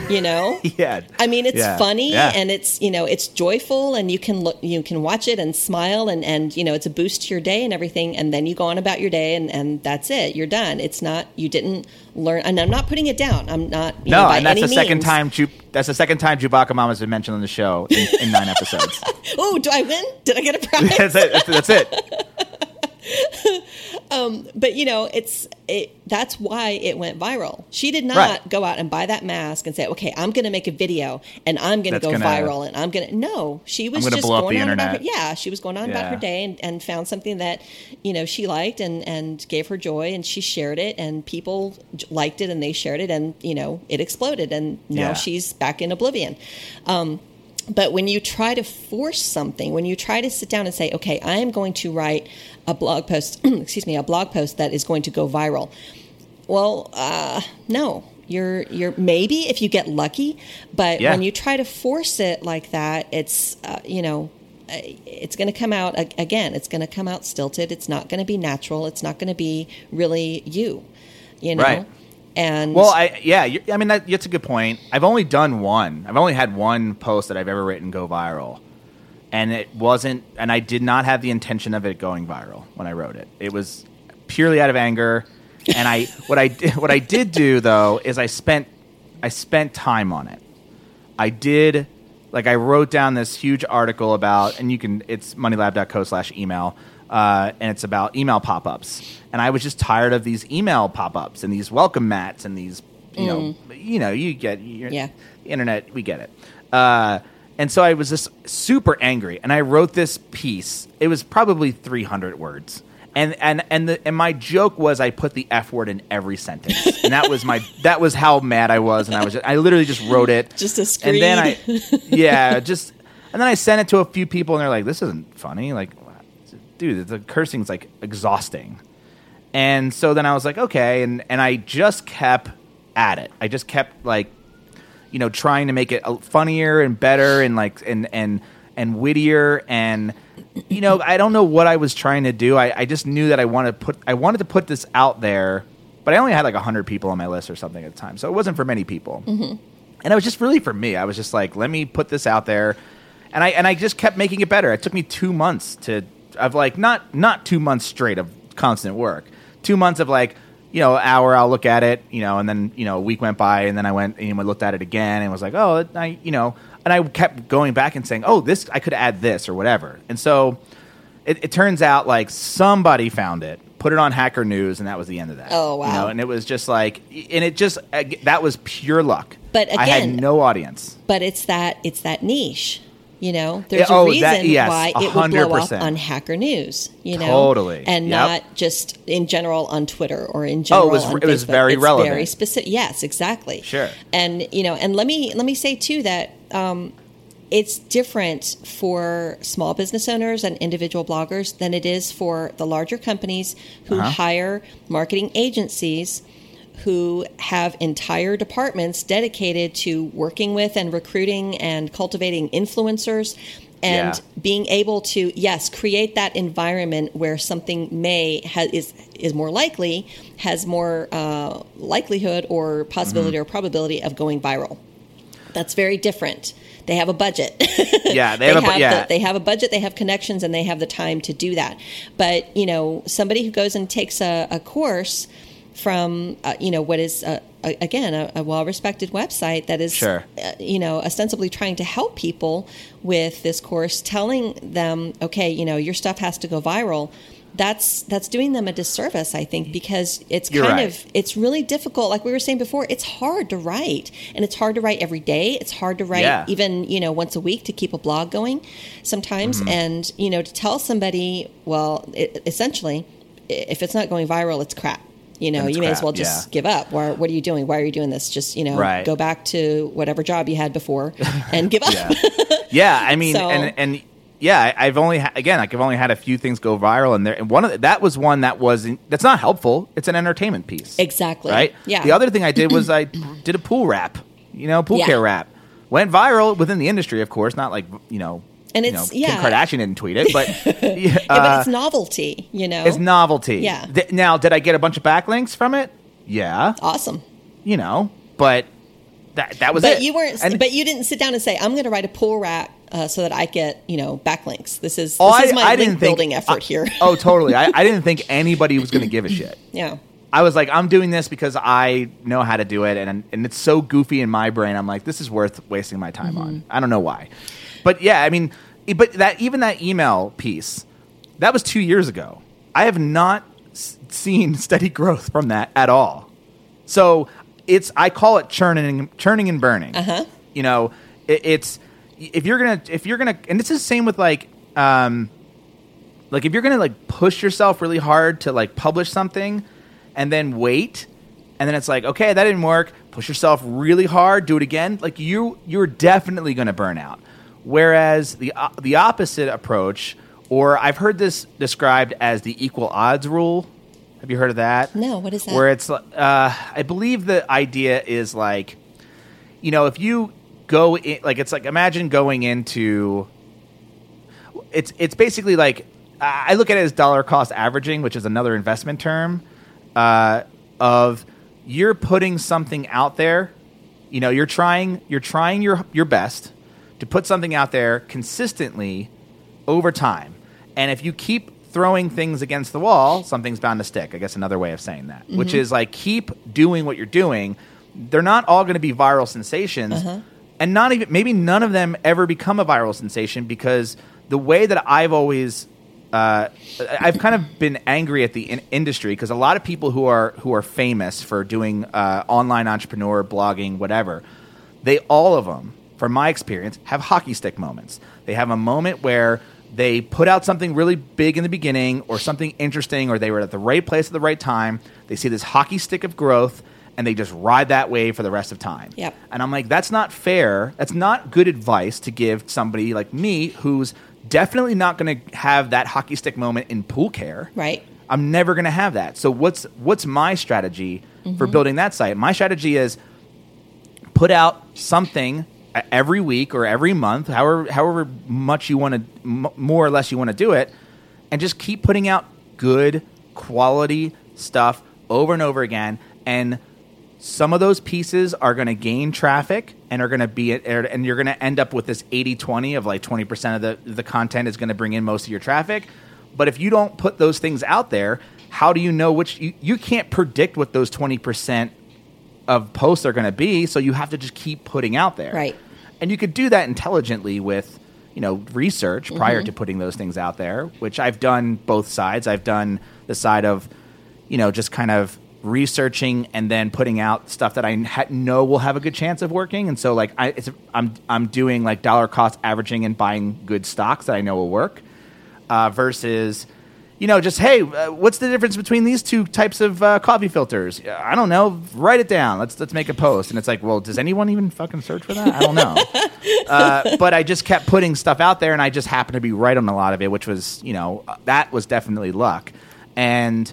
Speaker 2: You know?
Speaker 1: Yeah.
Speaker 2: I mean, it's
Speaker 1: Yeah.
Speaker 2: funny
Speaker 1: Yeah.
Speaker 2: and it's you know it's joyful and you can look you can watch it and smile and and you know it's a boost to your day and everything and then you go on about your day and and that's it you're done. It's not you didn't learn and I'm not putting it down. I'm not know,
Speaker 1: no,
Speaker 2: by
Speaker 1: and that's the second
Speaker 2: means.
Speaker 1: time. Chew- that's the second time Chewbacca Mama's been mentioned on the show in, in nine episodes.
Speaker 2: Oh, do I win? Did I get a prize?
Speaker 1: that's it. That's, that's it.
Speaker 2: but you know it's it that's why it went viral she did not
Speaker 1: Right.
Speaker 2: go out and buy that mask and say okay i'm going to make a video and i'm going to go
Speaker 1: gonna-
Speaker 2: viral and i'm going to no she was just going on about her, yeah she was going on about her day and, and found something that you know she liked and and gave her joy and she shared it and people liked it and they shared it and you know it exploded and now
Speaker 1: Yeah.
Speaker 2: she's back in oblivion um, but when you try to force something, when you try to sit down and say, okay, I am going to write a blog post, excuse me, a blog post that is going to go viral. Well, uh, no, you're, you're maybe if you get lucky, but
Speaker 1: Yeah.
Speaker 2: when you try to force it like that, it's, uh, you know, uh, it's going to come out again, it's going to come out stilted. It's not going to be natural. It's not going to be really you, you know?
Speaker 1: Right.
Speaker 2: And
Speaker 1: Well, I yeah, I mean that, that's a good point. I've only done one. I've only had one post that I've ever written go viral, and it wasn't. And I did not have the intention of it going viral when I wrote it. It was purely out of anger. And I what I did what I did do though is I spent I spent time on it. I did like I wrote down this huge article about, and you can it's moneylab.co slash email, uh, and it's about email pop ups. And I was just tired of these email pop ups and these welcome mats and these you know you know you get
Speaker 2: Yeah.
Speaker 1: internet we get it. Uh, and so I was just super angry, and I wrote this piece. It was probably 300 words. And and and the and my joke was I put the f word in every sentence, and that was my that was how mad I was, and I was just, I literally just wrote it,
Speaker 2: Just a
Speaker 1: and then I yeah just and then I sent it to a few people, and they're like, "This isn't funny." Like, dude, the cursing's like exhausting. And so then I was like, okay, and and I just kept at it. I just kept like, you know, trying to make it uh, funnier and better and like and and and wittier and you know, I don't know what I was trying to do. I, I just knew that I wanted to put I wanted to put this out there, but I only had like hundred people on my list or something at the time, so it wasn't for many people. And it was just really for me. I was just like, let me put this out there. and I and I just kept making it better. It took me two months to of like not not two months straight of constant work, two months of like you know hour I'll look at it, you know, and then you know a week went by, and then I went and looked at it again and was like, oh, I you know, and I kept going back and saying, oh, this I could add this or whatever, and so it, it turns out like somebody found it. Put it on Hacker News, and that was the end of that.
Speaker 2: Oh, wow.
Speaker 1: You know, and it was just like, and it just that was pure luck.
Speaker 2: But
Speaker 1: I had no audience.
Speaker 2: but it's that it's that niche. You know, there's
Speaker 1: Yeah,
Speaker 2: a
Speaker 1: oh,
Speaker 2: reason
Speaker 1: that- yes,
Speaker 2: why it would blow up on Hacker News. You know,
Speaker 1: Totally.
Speaker 2: and
Speaker 1: Yep.
Speaker 2: not just in general on Twitter or in general.
Speaker 1: Oh, was-
Speaker 2: on
Speaker 1: it was very
Speaker 2: it's
Speaker 1: relevant.
Speaker 2: Very specific. Yes, exactly.
Speaker 1: Sure.
Speaker 2: And you know, and let me let me say too that um, it's different for small business owners and individual bloggers than it is for the larger companies who
Speaker 1: Uh-huh.
Speaker 2: hire marketing agencies who have entire departments dedicated to working with and recruiting and cultivating influencers and
Speaker 1: Yeah.
Speaker 2: being able to yes create that environment where something may ha- is is more likely has more uh, likelihood or possibility
Speaker 1: Mm-hmm.
Speaker 2: or probability of going viral that's very different they have a budget
Speaker 1: Yeah, they have a bu- yeah.
Speaker 2: the, they have a budget they have connections and they have the time to do that but you know somebody who goes and takes a, a course from uh, you know what is uh, a, again a, a well-respected website that is
Speaker 1: Sure.
Speaker 2: uh, you know ostensibly trying to help people with this course telling them okay you know your stuff has to go viral that's that's doing them a disservice i think because it's
Speaker 1: You're
Speaker 2: kind
Speaker 1: right.
Speaker 2: of it's really difficult like we were saying before it's hard to write and it's hard to write every day it's hard to write
Speaker 1: Yeah.
Speaker 2: even you know once a week to keep a blog going sometimes
Speaker 1: Mm-hmm.
Speaker 2: and you know to tell somebody well it, essentially if it's not going viral it's crap you know you may as well just
Speaker 1: yeah.
Speaker 2: give up Why, what are you doing why are you doing this just you know
Speaker 1: Right.
Speaker 2: go back to whatever job you had before and give up
Speaker 1: Yeah, yeah. I mean,
Speaker 2: So-
Speaker 1: and and yeah, I've only ha- again, like I've only had a few things go viral, and there, and one of the, that was one that was that's not helpful. It's an entertainment piece,
Speaker 2: exactly
Speaker 1: right?
Speaker 2: yeah
Speaker 1: The other thing I did was I did a pool rap, you know, pool
Speaker 2: Yeah.
Speaker 1: care rap. Went viral within the industry, of course, not like you know,
Speaker 2: And
Speaker 1: you
Speaker 2: it's-
Speaker 1: know,
Speaker 2: yeah.
Speaker 1: Kim Kardashian didn't tweet it, but yeah,
Speaker 2: Yeah, but
Speaker 1: uh,
Speaker 2: it's novelty you know
Speaker 1: it's novelty.
Speaker 2: Yeah.
Speaker 1: Th- now, did I get a bunch of backlinks from it? Yeah,
Speaker 2: awesome
Speaker 1: you know, but that that was
Speaker 2: but
Speaker 1: it.
Speaker 2: you weren't
Speaker 1: And-
Speaker 2: but you didn't sit down and say i'm going to write a pull rap uh, so that i get you know backlinks this is
Speaker 1: Oh,
Speaker 2: this
Speaker 1: I,
Speaker 2: is my
Speaker 1: I
Speaker 2: link
Speaker 1: think,
Speaker 2: building effort
Speaker 1: I-
Speaker 2: here
Speaker 1: oh, totally. I, I didn't think anybody was going to give a shit.
Speaker 2: yeah
Speaker 1: I was like, I'm doing this because I know how to do it, and and it's so goofy in my brain. I'm like, this is worth wasting my time on.
Speaker 2: Mm-hmm.
Speaker 1: I don't know why, but yeah, I mean, but that even that email piece, that was two years ago. I have not s- seen steady growth from that at all. So it's I call it churning, churning and burning.
Speaker 2: Uh-huh.
Speaker 1: You know, it, it's if you're gonna if you're gonna, and this is the same with like. um like if you're gonna like push yourself really hard to like publish something and then wait and then it's like okay that didn't work push yourself really hard do it again like you you're definitely gonna burn out whereas the uh, the opposite approach or i've heard this described as the equal odds rule have you heard of that
Speaker 2: No, what is that?
Speaker 1: where it's uh, i believe the idea is like you know if you go in like it's like imagine going into it's it's basically like I I look at it as dollar cost averaging, which is another investment term uh, of you're putting something out there. You know, you're trying you're trying your your best to put something out there consistently over time, and if you keep throwing things against the wall, something's bound to stick. I guess another way of saying that, which is like keep doing what you're doing. They're not all going to be viral sensations and not even maybe none of them ever become a viral sensation because the way that I've always uh, I've kind of been angry at the in- industry because a lot of people who are who are famous for doing uh, online entrepreneur blogging whatever they all of them from my experience have hockey stick moments they have a moment where they put out something really big in the beginning or something interesting or they were at the right place at the right time they see this hockey stick of growth and they just ride that wave for the rest of time
Speaker 2: Yep.
Speaker 1: and I'm like, that's not fair. That's not good advice to give somebody like me who's definitely not going to have that hockey stick moment in pool care.
Speaker 2: right
Speaker 1: I'm never going to have that. So what's what's my strategy for
Speaker 2: Mm-hmm.
Speaker 1: building that site? My strategy is put out something every week or every month, however however much you want to m- more or less you want to do it and just keep putting out good quality stuff over and over again and some of those pieces are going to gain traffic and are going to be and you're going to end up with this 80-20 of like 20% of the the content is going to bring in most of your traffic. But if you don't put those things out there how do you know which you, you can't predict what those 20% of posts are going to be so you have to just keep putting out there
Speaker 2: Right.
Speaker 1: and you could do that intelligently with you know research prior
Speaker 2: Mm-hmm.
Speaker 1: to putting those things out there which i've done both sides i've done the side of you know just kind of researching and then putting out stuff that i ha- know will have a good chance of working and so like I, it's, i'm i'm doing like dollar cost averaging and buying good stocks that i know will work uh, versus you know just hey uh, what's the difference between these two types of uh, coffee filters? I don't know. Write it down. Let's let's make a post. And it's like well does anyone even fucking search for that? I don't know. Uh, but i just kept putting stuff out there and i just happened to be right on a lot of it which was you know uh, that was definitely luck. And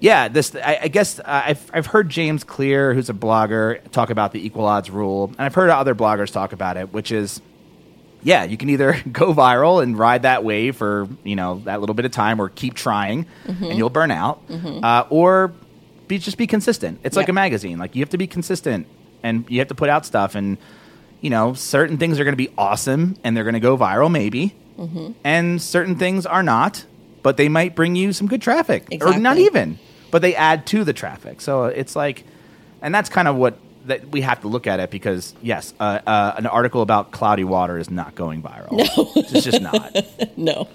Speaker 1: yeah, this I, I guess uh, I've I've heard James Clear, who's a blogger, talk about the equal odds rule, and I've heard other bloggers talk about it, which is yeah, you can either go viral and ride that wave for you know that little bit of time, or keep trying and mm-hmm. you'll burn out, mm-hmm. uh, or be just be consistent. It's like a magazine; like you have to be consistent and you have to put out stuff, and you know certain things are going to be awesome and they're going to go viral, maybe, mm-hmm. and certain things are not, but they might bring you some good traffic, or not even, but they add to the traffic. So it's like, and that's kind of what that we have to look at it because yes, uh, uh, an article about cloudy water is not going viral. No, it's just not.
Speaker 2: no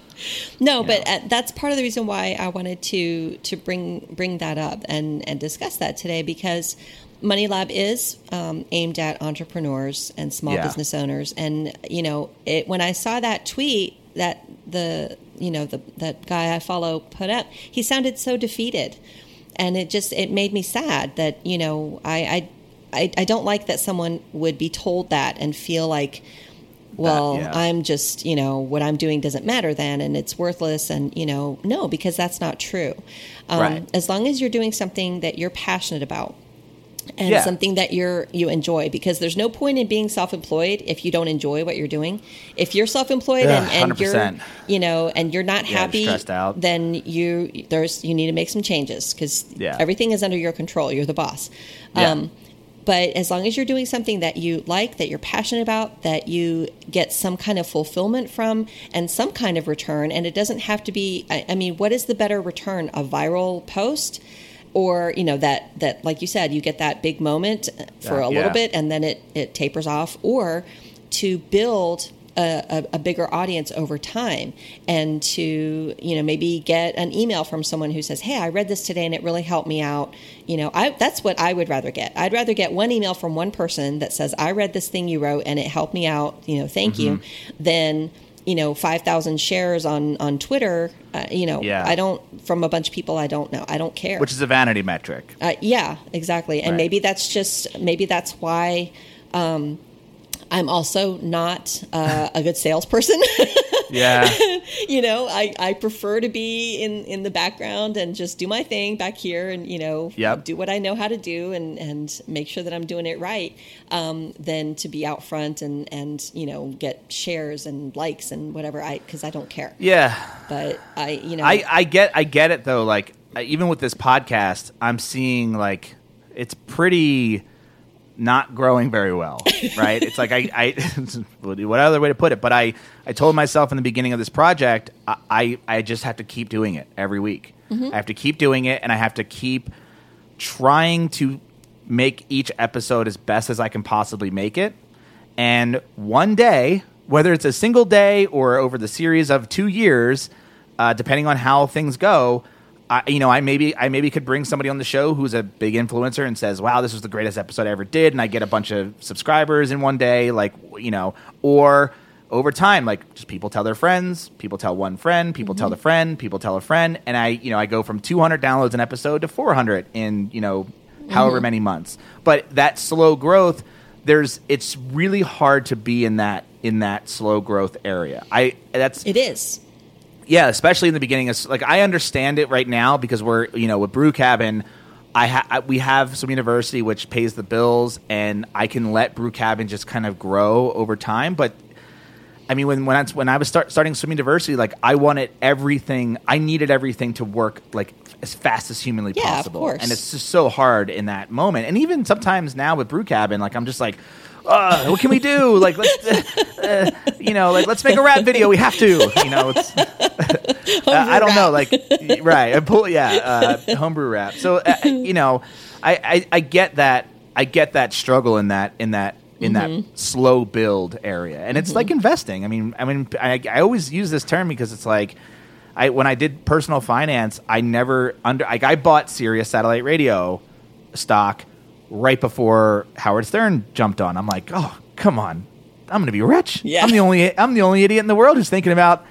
Speaker 2: no but uh, that's part of the reason why i wanted to to bring bring that up and and discuss that today because money lab is um, aimed at entrepreneurs and small
Speaker 1: Yeah.
Speaker 2: business owners and you know it when i saw that tweet that the you know the that guy i follow put up he sounded so defeated and it just it made me sad that you know i i I, I don't like that someone would be told that and feel like well
Speaker 1: yeah.
Speaker 2: i'm just you know what i'm doing doesn't matter then and it's worthless and you know no because that's not true um,
Speaker 1: Right.
Speaker 2: as long as you're doing something that you're passionate about and
Speaker 1: Yeah.
Speaker 2: something that you're you enjoy because there's no point in being self-employed if you don't enjoy what you're doing if you're self-employed
Speaker 1: Ugh,
Speaker 2: and, and you're you know and you're not
Speaker 1: Yeah,
Speaker 2: happy
Speaker 1: stressed out.
Speaker 2: then you there's you need to make some changes because
Speaker 1: Yeah.
Speaker 2: everything is under your control you're the boss
Speaker 1: Yeah.
Speaker 2: But as long as you're doing something that you like, that you're passionate about, that you get some kind of fulfillment from and some kind of return, and it doesn't have to be, I, I mean, what is the better return? A viral post? Or, you know, that, that, like you said, you get that big moment uh, for
Speaker 1: Yeah,
Speaker 2: a little
Speaker 1: yeah.
Speaker 2: bit and then it, it tapers off, or to build a, a, bigger audience over time and to you know maybe get an email from someone who says hey i read this today and it really helped me out you know I, that's what i would rather get i'd rather get one email from one person that says i read this thing you wrote and it helped me out you know thank you
Speaker 1: Mm-hmm.
Speaker 2: than you know 5000 shares on on twitter uh, you know
Speaker 1: Yeah.
Speaker 2: i don't from a bunch of people i don't know i don't care
Speaker 1: Which is a vanity metric.
Speaker 2: uh, yeah, exactly. And
Speaker 1: Right.
Speaker 2: maybe that's just maybe that's why um, I'm also not uh, a good salesperson.
Speaker 1: Yeah.
Speaker 2: you know, I, I prefer to be in, in the background and just do my thing back here and, you know,
Speaker 1: Yep.
Speaker 2: do what I know how to do and, and make sure that I'm doing it right um, than to be out front and, and, you know, get shares and likes and whatever I, cause I don't care.
Speaker 1: yeah.
Speaker 2: But I, you know,
Speaker 1: I, I get I get it though. Like even with this podcast, I'm seeing like it's pretty not growing very well, right? it's like I, I what other way to put it? But I, I told myself in the beginning of this project, I, I, I just have to keep doing it every week. I have to keep doing it, and I have to keep trying to make each episode as best as I can possibly make it. And one day, whether it's a single day or over the series of two years, uh, depending on how things go, I, you know, I maybe I maybe could bring somebody on the show who's a big influencer and says, "Wow, this was the greatest episode I ever did," and I get a bunch of subscribers in one day, like you know, or over time, like just people tell their friends, people tell one friend, people tell mm-hmm. the friend, people tell a friend, and I, you know, I go from 200 downloads an episode to 400 in you know however mm-hmm. many months. But that slow growth, there's it's really hard to be in that in that slow growth area. I that's
Speaker 2: it is.
Speaker 1: Yeah, especially in the beginning. It's like I understand it right now because we're you know with Brew Cabin, I, ha- I we have Swim University which pays the bills, and I can let Brew Cabin just kind of grow over time. But I mean, when when I, when I was start, starting Swim University, like I wanted everything, I needed everything to work like as fast as humanly
Speaker 2: Yeah, of
Speaker 1: possible,
Speaker 2: course.
Speaker 1: and it's just so hard in that moment. And even sometimes now with Brew Cabin, like I'm just like. Uh, what can we do? Like, let's, uh, uh, you know, like let's make a rap video. We have to, you know. It's, I, don't know, like, right? I pull, yeah, uh, homebrew rap. So, uh, you know, I, I, I get that. I get that struggle in that in that in
Speaker 2: Mm-hmm.
Speaker 1: that slow build area, and it's like investing. I mean, I mean, I, I always use this term because it's like. I, when I did personal finance, I never under like I bought Sirius satellite radio stock right before Howard Stern jumped on. I'm like, oh come on, I'm gonna be rich.
Speaker 2: Yeah.
Speaker 1: I'm the only I'm the only idiot in the world who's thinking about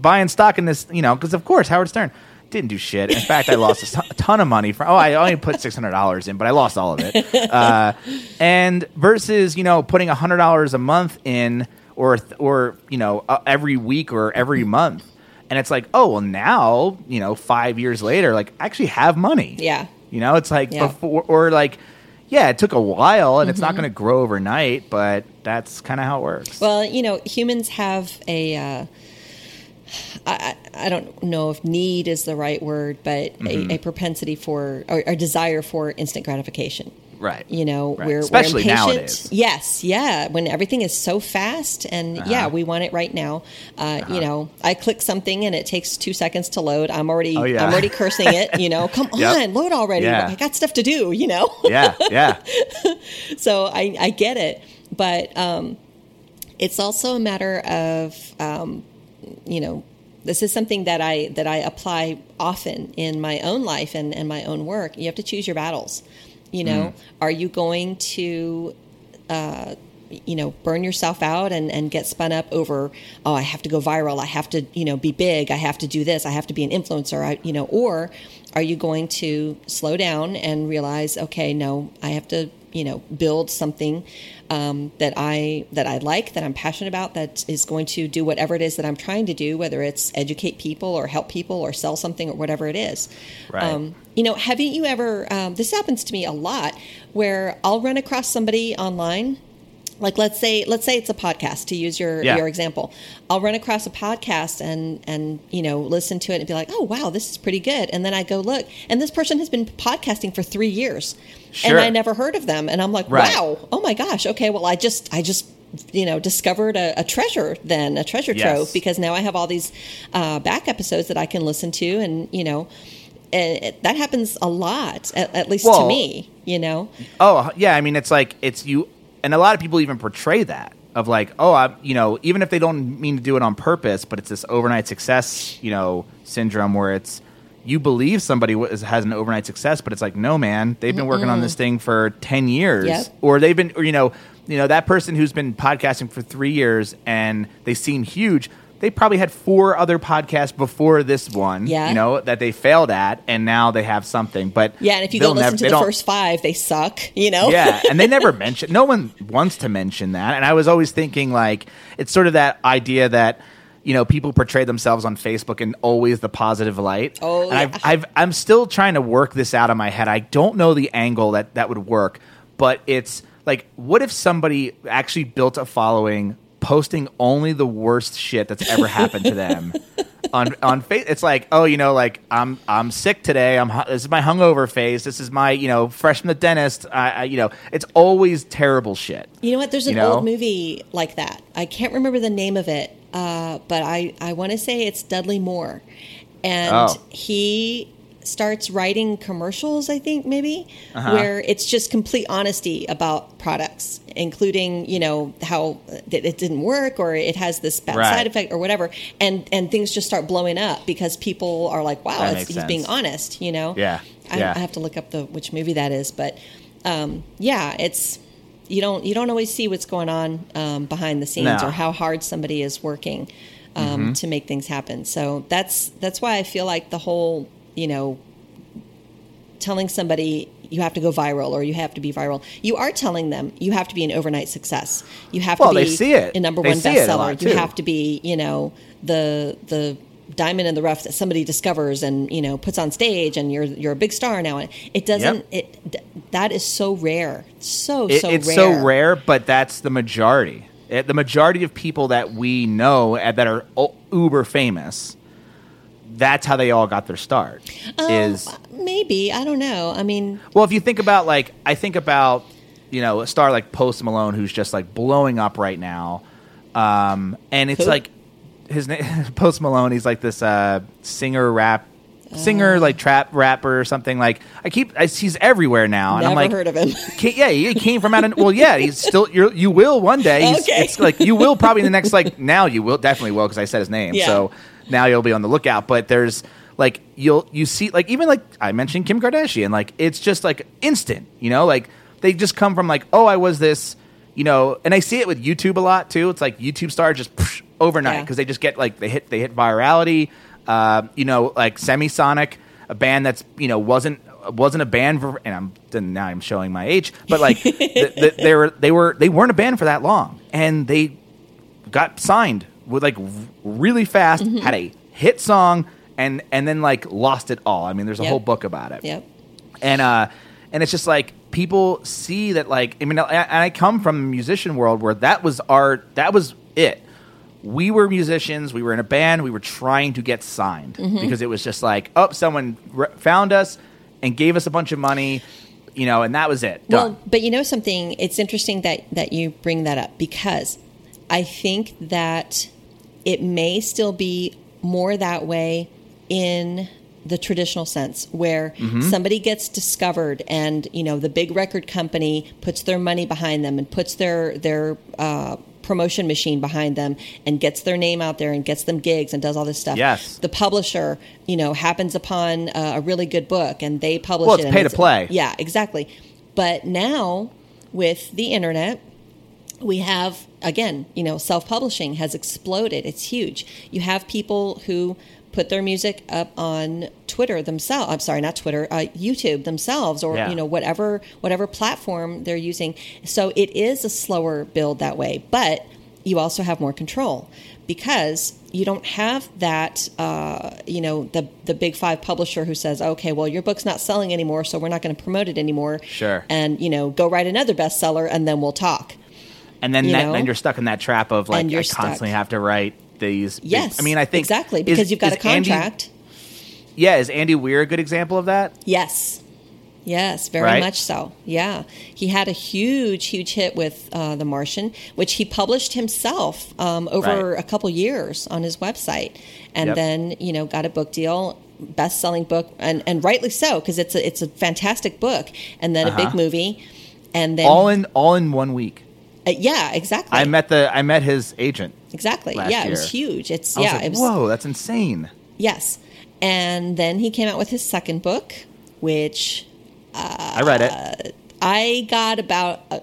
Speaker 1: buying stock in this. You know, because of course Howard Stern didn't do shit. In fact, I lost a ton- ton of money from. Oh, I only put six hundred dollars in, but I lost all of it. Uh, and versus you know putting hundred dollars a month in, or or you know uh, every week or every month. And it's like, oh well, now you know, five years later, like I actually have money.
Speaker 2: Yeah.
Speaker 1: You know, it's like
Speaker 2: Yeah.
Speaker 1: before, or like, yeah, it took a while, and it's
Speaker 2: Mm-hmm.
Speaker 1: not going to grow overnight, but that's kind of how it works.
Speaker 2: Well, you know, humans have a. Uh, I, I don't know if need is the right word, but
Speaker 1: Mm-hmm.
Speaker 2: a, a propensity for or a desire for instant gratification.
Speaker 1: Right.
Speaker 2: You know,
Speaker 1: Right.
Speaker 2: we're
Speaker 1: Especially
Speaker 2: we're impatient.
Speaker 1: nowadays.
Speaker 2: Yes, yeah. When everything is so fast, and
Speaker 1: Uh-huh.
Speaker 2: yeah, we want it right now. Uh, You know, I click something and it takes two seconds to load. I'm already,
Speaker 1: Oh, yeah.
Speaker 2: I'm already cursing it. You know, come
Speaker 1: Yep.
Speaker 2: on, load already.
Speaker 1: Yeah.
Speaker 2: I got stuff to do. You know.
Speaker 1: yeah, yeah,
Speaker 2: so I, I get it, but um, it's also a matter of um, you know this is something that I that I apply often in my own life and, and my own work. You have to choose your battles. You know, are you going to uh, you know burn yourself out and, and get spun up over oh I have to go viral I have to you know be big I have to do this I have to be an influencer I you know or are you going to slow down and realize okay no I have to you know build something um, that I that I like that I'm passionate about that is going to do whatever it is that I'm trying to do whether it's educate people or help people or sell something or whatever it is
Speaker 1: Right.
Speaker 2: um, you know haven't you ever um, this happens to me a lot where I'll run across somebody online like let's say let's say it's a podcast to use your
Speaker 1: Yeah.
Speaker 2: your example i'll run across a podcast and and you know listen to it and be like oh wow this is pretty good and then i go look and this person has been podcasting for three years
Speaker 1: Sure.
Speaker 2: and i never heard of them and i'm like
Speaker 1: Right.
Speaker 2: wow oh my gosh okay well i just i just you know discovered a, a treasure then a treasure
Speaker 1: Yes.
Speaker 2: trove because now i have all these uh, back episodes that i can listen to and you know and it, that happens a lot at, at least to me you know
Speaker 1: Oh yeah, I mean it's like it's you, and a lot of people even portray that of like, oh, I, you know, even if they don't mean to do it on purpose, but it's this overnight success, you know, syndrome where it's you believe somebody has an overnight success, but it's like, no, man, they've been working on this thing for ten years,
Speaker 2: Yep.
Speaker 1: or they've been, or you know, you know that person who's been podcasting for three years and they seem huge. They probably had four other podcasts before this one,
Speaker 2: Yeah.
Speaker 1: you know, that they failed at, and now they have something. But
Speaker 2: yeah and if you go listen
Speaker 1: never-
Speaker 2: to the first five they suck you know
Speaker 1: yeah, and they never mention. No one wants to mention that. And I was always thinking like it's sort of that idea that you know people portray themselves on Facebook in always the positive light.
Speaker 2: Oh,
Speaker 1: and
Speaker 2: yeah.
Speaker 1: I've I'm still trying to work this out in my head. I don't know the angle that that would work, but it's like what if somebody actually built a following posting only the worst shit that's ever happened to them on on face it's like oh you know like i'm i'm sick today i'm hu- this is my hungover face this is my you know fresh from the dentist I, I you know it's always terrible shit
Speaker 2: You know what? There's an
Speaker 1: know?
Speaker 2: old movie like that. I can't remember the name of it, uh, but I, I want to say it's Dudley Moore. And
Speaker 1: Oh.
Speaker 2: he starts writing commercials, I think, maybe,
Speaker 1: Uh-huh.
Speaker 2: where it's just complete honesty about products, including, you know, how it, didn't work or it has this bad
Speaker 1: Right.
Speaker 2: side effect or whatever. And, and things just start blowing up because people are like, wow, it's, he's
Speaker 1: sense.
Speaker 2: being honest, you know?
Speaker 1: Yeah,
Speaker 2: I,
Speaker 1: yeah.
Speaker 2: I have to look up the which movie that is, but um, yeah, it's you don't you don't always see what's going on um, behind the scenes
Speaker 1: No. Mm-hmm.
Speaker 2: or how hard somebody is working um, to make things happen. So that's that's why I feel like the whole you know telling somebody you have to go viral or you have to be viral. You are telling them you have to be an overnight success. You have
Speaker 1: Well,
Speaker 2: to
Speaker 1: they
Speaker 2: be
Speaker 1: see it.
Speaker 2: a number
Speaker 1: They
Speaker 2: one bestseller. You have to be you know the the diamond in the rough that somebody discovers and you know puts on stage and you're you're a big star now and it doesn't it that is so rare so
Speaker 1: It-
Speaker 2: so
Speaker 1: it's
Speaker 2: rare
Speaker 1: so rare but that's the majority Uh, The majority of people that we know uh, that are uber famous, that's how they all got their start. is
Speaker 2: Maybe I don't know. I mean,
Speaker 1: well, if you think about like I think about you know a star like Post Malone who's just like blowing up right now, um, and it's
Speaker 2: Who?
Speaker 1: like his name Post Malone. He's like this uh, singer rap. Singer like trap rapper or something like I keep I, he's everywhere now and
Speaker 2: never
Speaker 1: I'm like
Speaker 2: heard of him.
Speaker 1: Yeah, he came from out of well, yeah, he's still you're, you will one day. He's,
Speaker 2: Okay.
Speaker 1: It's like you will probably in the next like now you will definitely will because I said his name.
Speaker 2: Yeah.
Speaker 1: So now you'll be on the lookout. But there's like you'll you see like even like I mentioned Kim Kardashian like it's just like instant. You know, like they just come from like oh I was this you know, and I see it with YouTube a lot too. It's like YouTube star just psh, overnight
Speaker 2: Yeah.
Speaker 1: because they just get like they hit they hit virality. Uh, you know, like Semisonic, a band that's you know wasn't wasn't a band for, and I'm now I'm showing my age, but like th- th- they were they were they weren't a band for that long, and they got signed with like really fast,
Speaker 2: Mm-hmm.
Speaker 1: had a hit song, and and then like lost it all. I mean, there's a
Speaker 2: Yep.
Speaker 1: whole book about it
Speaker 2: yep.
Speaker 1: and uh and it's just like people see that like i mean and i come from the musician world where that was our that was it we were musicians we were in a band we were trying to get signed
Speaker 2: Mm-hmm.
Speaker 1: because it was just like oh someone r- found us and gave us a bunch of money you know and that was it done
Speaker 2: Well, but you know something? It's interesting that that you bring that up because I think that it may still be more that way in the traditional sense where somebody gets discovered and you know the big record company puts their money behind them and puts their their uh, promotion machine behind them and gets their name out there and gets them gigs and does all this stuff
Speaker 1: Yes.
Speaker 2: the publisher you know happens upon a, a really good book and they publish
Speaker 1: Well,
Speaker 2: it
Speaker 1: it's
Speaker 2: and
Speaker 1: pay to play.
Speaker 2: yeah exactly but now with the internet we have again you know self-publishing has exploded. It's huge. You have people who put their music up on twitter themselves i'm sorry not twitter uh, youtube themselves or
Speaker 1: Yeah.
Speaker 2: you know whatever whatever platform they're using. So it is a slower build that way but you also have more control because you don't have that uh, you know the the big five publisher who says okay well your book's not selling anymore so we're not going to promote it anymore.
Speaker 1: Sure.
Speaker 2: and you know go write another bestseller and then we'll talk
Speaker 1: and then
Speaker 2: you
Speaker 1: that, then you're stuck in that trap of like
Speaker 2: you're
Speaker 1: i constantly
Speaker 2: stuck.
Speaker 1: have to write these big-
Speaker 2: yes
Speaker 1: i mean i think
Speaker 2: exactly
Speaker 1: is-
Speaker 2: because you've got
Speaker 1: is
Speaker 2: a
Speaker 1: Andy-
Speaker 2: contract
Speaker 1: yeah is andy weir a good example of that
Speaker 2: yes yes very
Speaker 1: Right?
Speaker 2: much so yeah he had a huge huge hit with uh, the martian which he published himself um, over
Speaker 1: Right.
Speaker 2: a couple years on his website and
Speaker 1: Yep.
Speaker 2: then you know got a book deal best-selling book and, and rightly so because it's a, it's a fantastic book and then a big
Speaker 1: Uh-huh.
Speaker 2: movie and then
Speaker 1: all in all in one week
Speaker 2: uh, yeah exactly.
Speaker 1: I met the i met his agent
Speaker 2: exactly. yeah it was huge. It's yeah
Speaker 1: like,
Speaker 2: it was
Speaker 1: whoa that's insane.
Speaker 2: Yes. And then he came out with his second book, which
Speaker 1: i read it.
Speaker 2: I got about a,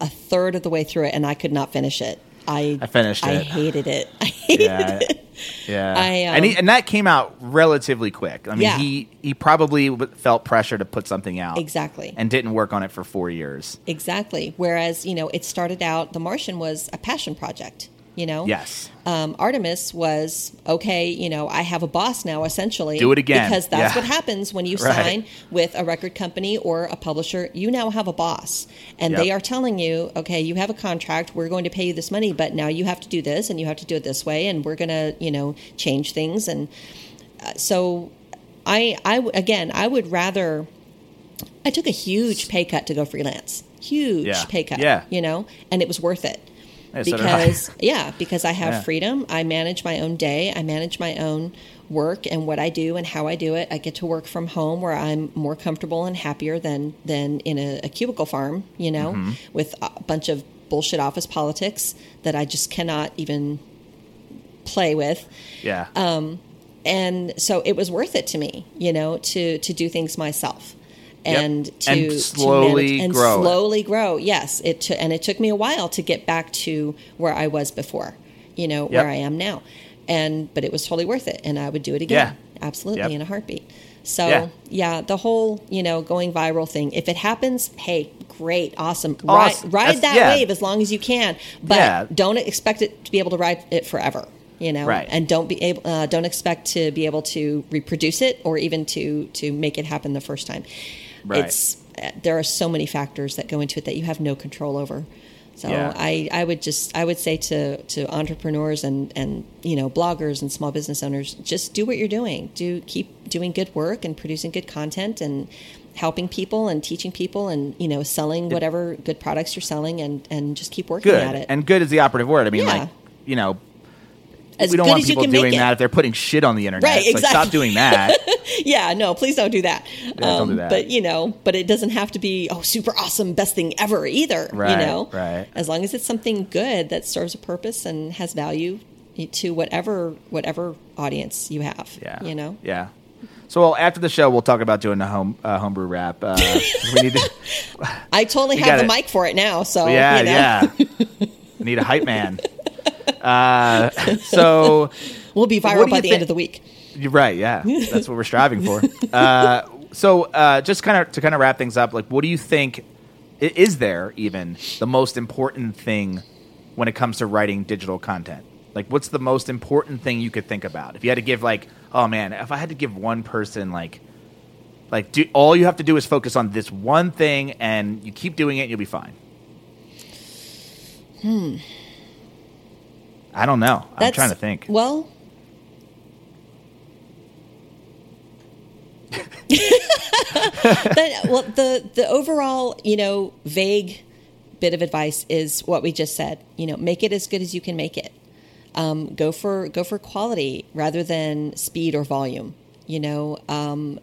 Speaker 2: a third of the way through it and I could not finish it. I
Speaker 1: I finished
Speaker 2: I
Speaker 1: it.
Speaker 2: hated it. I hated
Speaker 1: yeah,
Speaker 2: it.
Speaker 1: yeah.
Speaker 2: I,
Speaker 1: and, he,
Speaker 2: um,
Speaker 1: and that came out relatively quick. I mean,
Speaker 2: Yeah.
Speaker 1: he he probably felt pressure to put something out
Speaker 2: Exactly.
Speaker 1: and didn't work on it for four years.
Speaker 2: Exactly. Whereas, you know, it started out The Martian was a passion project, you know?
Speaker 1: Yes,
Speaker 2: um, Artemis was okay. You know, I have a boss now, essentially.
Speaker 1: Do it again.
Speaker 2: because that's
Speaker 1: Yeah.
Speaker 2: what happens when you
Speaker 1: Right.
Speaker 2: sign with a record company or a publisher. You now have a boss, and they are telling you, okay, you have a contract. We're going to pay you this money, but now you have to do this, and you have to do it this way, and we're going to, you know, change things. And uh, so, I again, I would rather. I took a huge pay cut to go freelance. Huge
Speaker 1: Yeah.
Speaker 2: pay cut.
Speaker 1: Yeah.
Speaker 2: You know, and it was worth it
Speaker 1: Yeah, so
Speaker 2: because yeah because i have
Speaker 1: Yeah.
Speaker 2: freedom. I manage my own day. I manage my own work and what i do and how i do it. I get to work from home where i'm more comfortable and happier than than in a, a cubicle farm you know
Speaker 1: Mm-hmm.
Speaker 2: with a bunch of bullshit office politics that i just cannot even play with.
Speaker 1: Yeah,
Speaker 2: Um, and so it was worth it to me you know to to do things myself
Speaker 1: Yep.
Speaker 2: and to
Speaker 1: And
Speaker 2: to
Speaker 1: slowly
Speaker 2: manage, and
Speaker 1: grow it.
Speaker 2: slowly grow yes it t- and it took me a while to get back to where i was before you know where i am now and but it was totally worth it and i would do it again absolutely
Speaker 1: Yep.
Speaker 2: in a heartbeat so
Speaker 1: Yeah.
Speaker 2: yeah. the whole you know going viral thing if it happens hey great awesome,
Speaker 1: Awesome.
Speaker 2: ride, ride that
Speaker 1: yeah.
Speaker 2: wave as long as you can but
Speaker 1: Yeah.
Speaker 2: don't expect it to be able to ride it forever you know
Speaker 1: Right.
Speaker 2: and don't be able uh, don't expect to be able to reproduce it or even to to make it happen the first time
Speaker 1: Right.
Speaker 2: it's there are so many factors that go into it that you have no control over So
Speaker 1: Yeah.
Speaker 2: I, I would just I would say to, to entrepreneurs and, and you know bloggers and small business owners just do what you're doing do keep doing good work and producing good content and helping people and teaching people and you know selling whatever good products you're selling and, and just keep working
Speaker 1: good
Speaker 2: at it
Speaker 1: and good is the operative word. I mean,
Speaker 2: Yeah.
Speaker 1: like you know,
Speaker 2: as
Speaker 1: we don't
Speaker 2: good
Speaker 1: want people doing
Speaker 2: it.
Speaker 1: that if they're putting shit on the internet.
Speaker 2: Right,
Speaker 1: It's like, stop doing that.
Speaker 2: yeah, no, please don't do that. Um,
Speaker 1: don't do that.
Speaker 2: But you know, but it doesn't have to be oh super awesome, best thing ever either.
Speaker 1: Right,
Speaker 2: you know,
Speaker 1: right.
Speaker 2: As long as it's something good that serves a purpose and has value to whatever whatever audience you have.
Speaker 1: Yeah,
Speaker 2: you know.
Speaker 1: Yeah. So well, after the show, we'll talk about doing a home uh, homebrew rap. Uh, we need to.
Speaker 2: I totally have the mic for it now. So
Speaker 1: yeah,
Speaker 2: you know,
Speaker 1: yeah. I need a hype man. Uh, so
Speaker 2: we'll be viral by the end of the week.
Speaker 1: You're right. Yeah, that's what we're striving for. Uh, so, uh, just kind of to kind of wrap things up, like, what do you think? Is there even the most important thing when it comes to writing digital content? Like, what's the most important thing you could think about? If you had to give, like, oh man, if I had to give one person, like, like, do, all you have to do is focus on this one thing, and you keep doing it, and you'll be fine. Hmm. I don't know. I'm trying to think.
Speaker 2: Well. That- well, the the overall, you know, vague bit of advice is what we just said. You know, make it as good as you can make it. Um, go for go for quality rather than speed or volume. You know, um,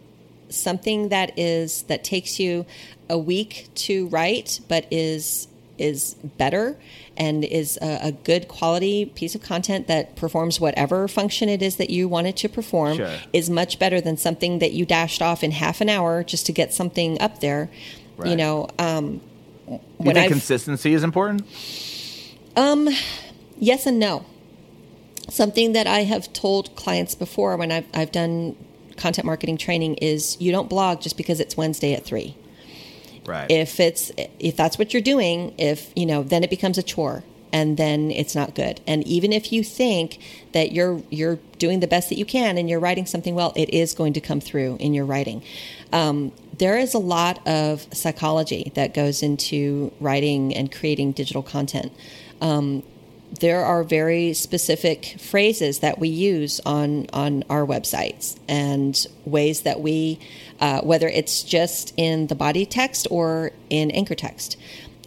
Speaker 2: something that is that takes you a week to write, but is is better and is a, a good quality piece of content that performs whatever function it is that you want it to perform
Speaker 1: Sure.
Speaker 2: is much better than something that you dashed off in half an hour just to get something up there. You know, um,
Speaker 1: you
Speaker 2: when
Speaker 1: think
Speaker 2: I've
Speaker 1: consistency is important?
Speaker 2: Um, yes and no. Something that I have told clients before when I've, I've done content marketing training is you don't blog just because it's Wednesday at three.
Speaker 1: Right.
Speaker 2: If it's if that's what you're doing, if you know, then it becomes a chore and then it's not good. And even if you think that you're you're doing the best that you can and you're writing something well, it is going to come through in your writing. Um, there is a lot of psychology that goes into writing and creating digital content. Um, there are very specific phrases that we use on on our websites and ways that we uh, whether it's just in the body text or in anchor text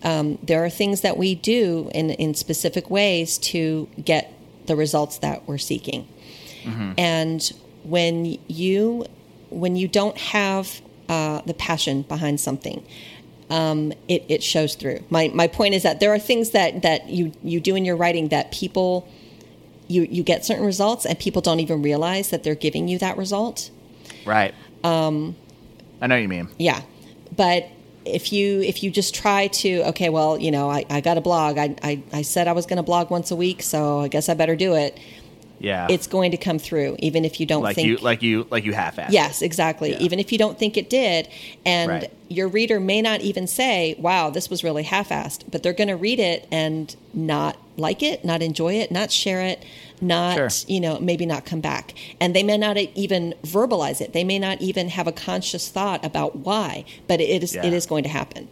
Speaker 2: um, there are things that we do in in specific ways to get the results that we're seeking and when you when you don't have uh, the passion behind something um, it, it shows through. My, my point is that there are things that, that you, you do in your writing that people, you, you get certain results and people don't even realize that they're giving you that result.
Speaker 1: Right. Um, I know what you mean.
Speaker 2: Yeah. But if you, if you just try to, okay, well, you know, I, I got a blog. I, I, I said I was going to blog once a week, so I guess I better do it.
Speaker 1: Yeah.
Speaker 2: It's going to come through, even if you don't
Speaker 1: like
Speaker 2: think
Speaker 1: you, like you, like you half-ass.
Speaker 2: Yes, exactly.
Speaker 1: Yeah.
Speaker 2: Even if you don't think it did. And
Speaker 1: Right.
Speaker 2: your reader may not even say, wow, this was really half assed, but they're going to read it and not like it, not enjoy it, not share it, not,
Speaker 1: Sure.
Speaker 2: you know, maybe not come back. And they may not even verbalize it. They may not even have a conscious thought about why, but it is,
Speaker 1: Yeah.
Speaker 2: it is going to happen.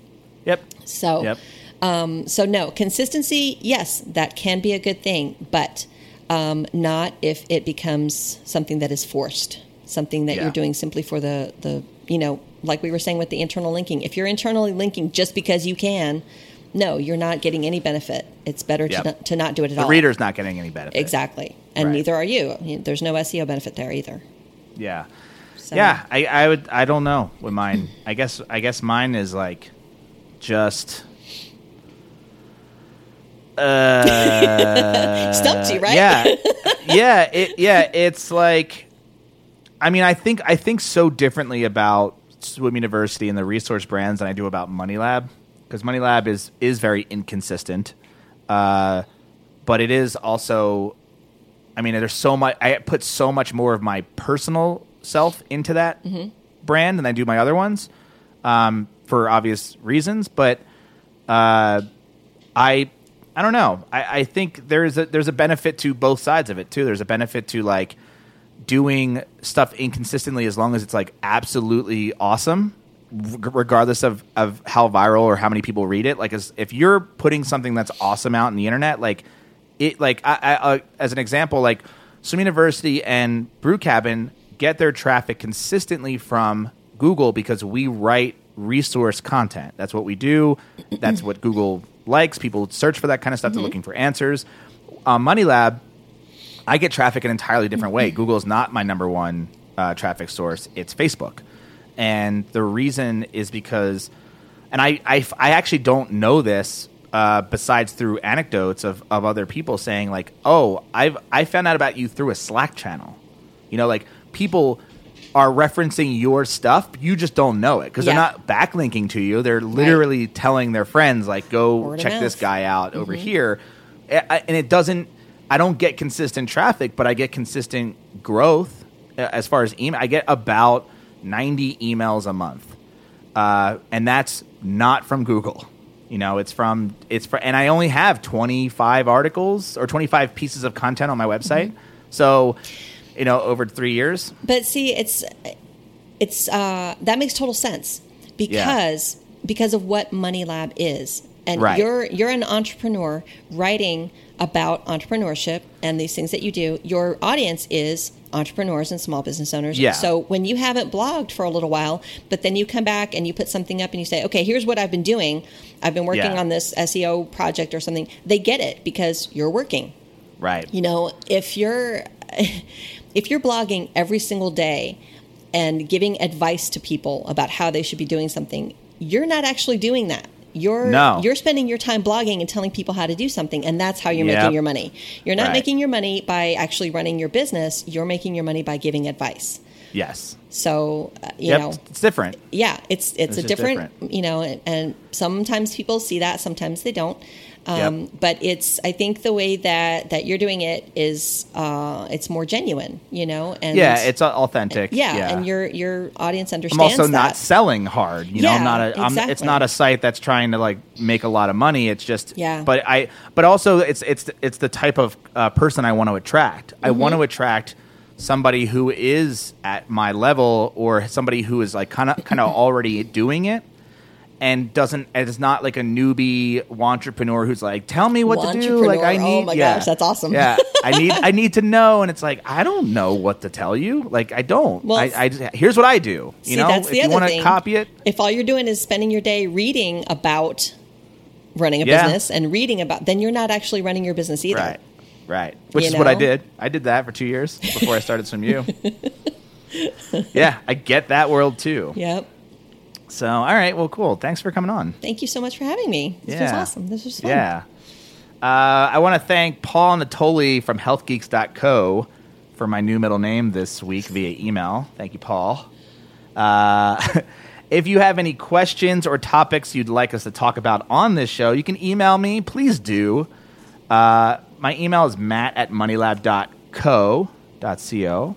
Speaker 1: Yep.
Speaker 2: So,
Speaker 1: Yep.
Speaker 2: um, so no consistency. Yes, that can be a good thing, but um, not if it becomes something that is forced, something that
Speaker 1: Yeah.
Speaker 2: you're doing simply for the the you know, like we were saying with the internal linking. If you're internally linking just because you can, no, you're not getting any benefit. It's better
Speaker 1: Yep.
Speaker 2: to not, to not do it at
Speaker 1: The
Speaker 2: all.
Speaker 1: The reader's not getting any benefit.
Speaker 2: exactly, and
Speaker 1: Right.
Speaker 2: neither are you. There's no SEO benefit there either.
Speaker 1: Yeah.
Speaker 2: So,
Speaker 1: Yeah. I, I would. I don't know with mine. I guess. I guess mine is like just. Uh,
Speaker 2: Stumped you, right?
Speaker 1: Yeah. Yeah. It. Yeah. It's like. I mean, I think I think so differently about Swim University and the resource brands than I do about Money Lab because Money Lab is is very inconsistent, uh, but it is also. I mean, there's so much. I put so much more of my personal self into that brand than I do my other ones, um, for obvious reasons. But uh, I, I don't know. I, I think there's a there's a benefit to both sides of it too. There's a benefit to like doing stuff inconsistently as long as it's like absolutely awesome. Regardless of of how viral or how many people read it. Like, as, if you're putting something that's awesome out in the internet, like it, like I, I, uh, as an example, like Swim University and Brew Cabin get their traffic consistently from Google because we write resource content. That's what we do. That's what Google likes. People search for that kind of stuff. They're looking for answers. On Money Lab, I get traffic an entirely different way. Google is not my number one uh, traffic source. It's Facebook, and the reason is because, and I I, I actually don't know this. Uh, besides through anecdotes of, of other people saying like, oh, I've I found out about you through a Slack channel, you know, like people are referencing your stuff, you just don't know it because
Speaker 2: Yeah.
Speaker 1: they're not backlinking to you. They're literally telling their friends like, go
Speaker 2: Word
Speaker 1: check this guy out over here, and it doesn't. I don't get consistent traffic, but I get consistent growth uh, as far as email. I get about ninety emails a month, uh, and that's not from Google. You know, it's from it's for, and I only have twenty five articles or twenty five pieces of content on my website.
Speaker 2: Mm-hmm.
Speaker 1: So, you know, over three years,
Speaker 2: But see, it's it's uh, that makes total sense because because of what Money Lab is, and
Speaker 1: Right.
Speaker 2: you're you're an entrepreneur writing about entrepreneurship and these things that you do. Your audience is entrepreneurs and small business owners.
Speaker 1: Yeah.
Speaker 2: So when you haven't blogged for a little while, but then you come back and you put something up and you say, "Okay, here's what I've been doing. I've been working
Speaker 1: Yeah.
Speaker 2: on this SEO project or something." They get it because you're working
Speaker 1: right?
Speaker 2: you know if you're if you're blogging every single day and giving advice to people about how they should be doing something you're not actually doing that you're
Speaker 1: No.
Speaker 2: you're spending your time blogging and telling people how to do something and that's how you're
Speaker 1: Yep.
Speaker 2: making your money you're not
Speaker 1: Right.
Speaker 2: making your money by actually running your business you're making your money by giving advice
Speaker 1: yes.
Speaker 2: so uh, you
Speaker 1: Yep.
Speaker 2: know
Speaker 1: it's different.
Speaker 2: yeah it's it's,
Speaker 1: It's
Speaker 2: a different,
Speaker 1: different.
Speaker 2: you know and, and sometimes people see that sometimes they don't um,
Speaker 1: Yep.
Speaker 2: but it's i think the way that that you're doing it is uh, it's more genuine you know and
Speaker 1: Yeah, it's authentic.
Speaker 2: yeah, and your your audience understands.
Speaker 1: I'm also not selling hard. You know, I'm
Speaker 2: Yeah,
Speaker 1: not a. I'm, it's not a site that's trying to like make a lot of money. It's just.
Speaker 2: Yeah.
Speaker 1: But I. But also, it's it's it's the type of uh, person I want to attract. I want
Speaker 2: Mm-hmm.
Speaker 1: to attract somebody who is at my level or somebody who is like kind of kind of already doing it. And doesn't is not like a newbie entrepreneur who's like, tell me what to do. Like I need.
Speaker 2: Oh my
Speaker 1: yeah.
Speaker 2: gosh, that's awesome.
Speaker 1: Yeah, I need I need to know, and it's like I don't know what to tell you. Like I don't.
Speaker 2: Well,
Speaker 1: I, I just- here's what I do. You
Speaker 2: See,
Speaker 1: know,
Speaker 2: that's
Speaker 1: if
Speaker 2: the
Speaker 1: you
Speaker 2: other
Speaker 1: want to
Speaker 2: thing.
Speaker 1: copy it,
Speaker 2: if all you're doing is spending your day reading about running a
Speaker 1: Yeah.
Speaker 2: business and reading about then you're not actually running your business either
Speaker 1: right, right. Which
Speaker 2: You
Speaker 1: is what I did. I did that for two years before I started Swim U. yeah, I get that world too.
Speaker 2: yep
Speaker 1: So, all right, well, cool. Thanks for coming on.
Speaker 2: thank you so much for having me this was awesome this was fun
Speaker 1: Yeah. Uh, I want to thank Paul Natoli from healthgeeks.co for my new middle name this week via email. Thank you, Paul. Uh, if you have any questions or topics you'd like us to talk about on this show, you can email me. Please do. Uh, my email is matt at moneylab.co.co.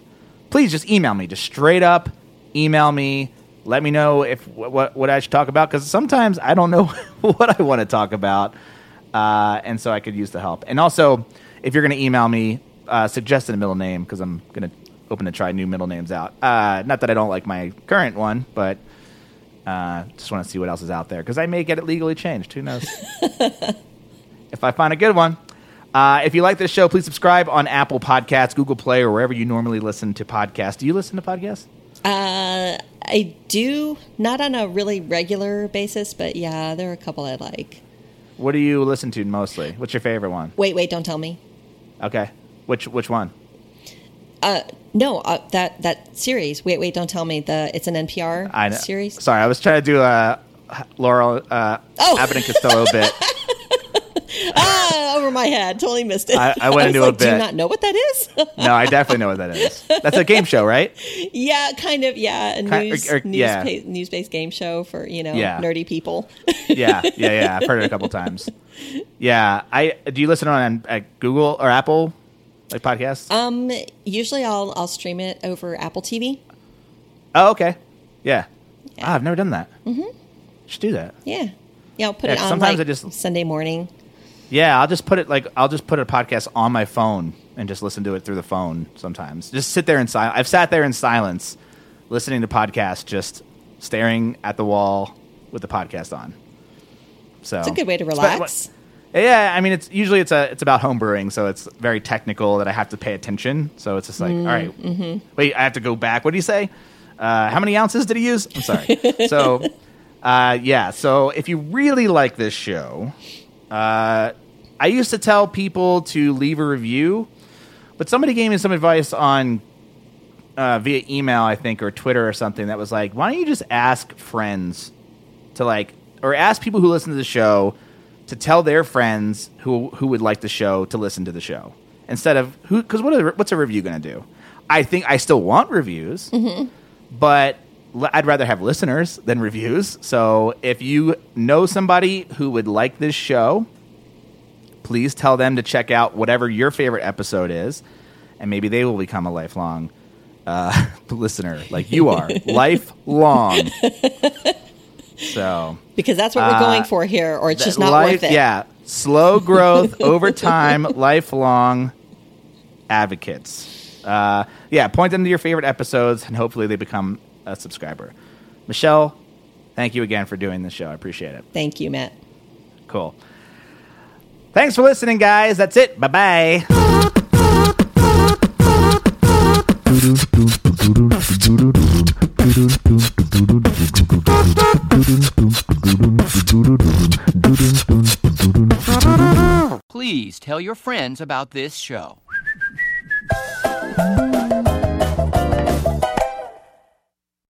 Speaker 1: Please just email me. Just straight up email me. Let me know if what, what I should talk about because sometimes I don't know what I want to talk about, uh, and so I could use the help. And also, if you're going to email me, uh, suggest a middle name because I'm going to open to try new middle names out. Uh, not that I don't like my current one, but uh, just want to see what else is out there because I may get it legally changed. Who knows? if I find a good one. Uh, if you like this show, please subscribe on Apple Podcasts, Google Play, or wherever you normally listen to podcasts. Do you listen to podcasts?
Speaker 2: Uh, I do not on a really regular basis, but yeah, there are a couple I like.
Speaker 1: What do you listen to mostly? What's your favorite one?
Speaker 2: Wait, wait, don't tell me.
Speaker 1: Okay, which which one?
Speaker 2: Uh, no, uh, that that series. Wait, wait, don't tell me. The it's an NPR
Speaker 1: I know.
Speaker 2: series.
Speaker 1: Sorry, I was trying to do a Laurel uh,
Speaker 2: Oh.
Speaker 1: Abbott and Costello bit.
Speaker 2: ah, over my head. Totally missed it.
Speaker 1: I- I went
Speaker 2: was
Speaker 1: into a
Speaker 2: like, Do you not know what that is?
Speaker 1: No, I definitely know what that is. That's a game show, right?
Speaker 2: yeah, kind of. Yeah, a
Speaker 1: Ki-
Speaker 2: news
Speaker 1: or- or-
Speaker 2: news
Speaker 1: yeah.
Speaker 2: pa- news based game show for you know
Speaker 1: Yeah.
Speaker 2: nerdy people.
Speaker 1: Yeah, yeah, yeah. I've heard it a couple times. Yeah, I do. You listen on at Google or Apple like podcasts?
Speaker 2: um, usually I'll I'll stream it over Apple TV.
Speaker 1: oh, okay. Yeah. Ah, I've never done that. Mm-hmm. Should do that.
Speaker 2: Yeah, yeah. I'll put
Speaker 1: Yeah,
Speaker 2: it on
Speaker 1: sometimes
Speaker 2: like
Speaker 1: I just-
Speaker 2: Sunday morning.
Speaker 1: Yeah, I'll just put it like I'll just put a podcast on my phone and just listen to it through the phone sometimes. Just sit there in silence. I've sat there in silence listening to podcasts just staring at the wall with the podcast on. So
Speaker 2: It's a good way to relax.
Speaker 1: yeah, I mean, it's usually it's a it's about home brewing, so it's very technical that I have to pay attention. So it's just like, all right, wait, I have to go back. What do you say? Uh, how many ounces did he use? I'm sorry. so, uh, yeah. So if you really like this show, uh, I used to tell people to leave a review, but somebody gave me some advice on uh, via email, I think, or Twitter or something that was like, why don't you just ask friends to like, or ask people who listen to the show to tell their friends who who would like the show to listen to the show instead of who because what are, what's a review going to do? I think I still want reviews, but l- I'd rather have listeners than reviews. So if you know somebody who would like this show, please tell them to check out whatever your favorite episode is, and maybe they will become a lifelong uh, listener like you are, lifelong. So
Speaker 2: because that's what we're going for here, or it's just not
Speaker 1: life,
Speaker 2: worth it.
Speaker 1: Yeah, slow growth over time, lifelong advocates. Uh, yeah, point them to your favorite episodes, and hopefully they become a subscriber. Michelle, thank you again for doing this show. I appreciate it.
Speaker 2: Thank you, Matt.
Speaker 1: Cool. Thanks for listening, guys. That's it. Bye bye.
Speaker 3: Please tell your friends about this show.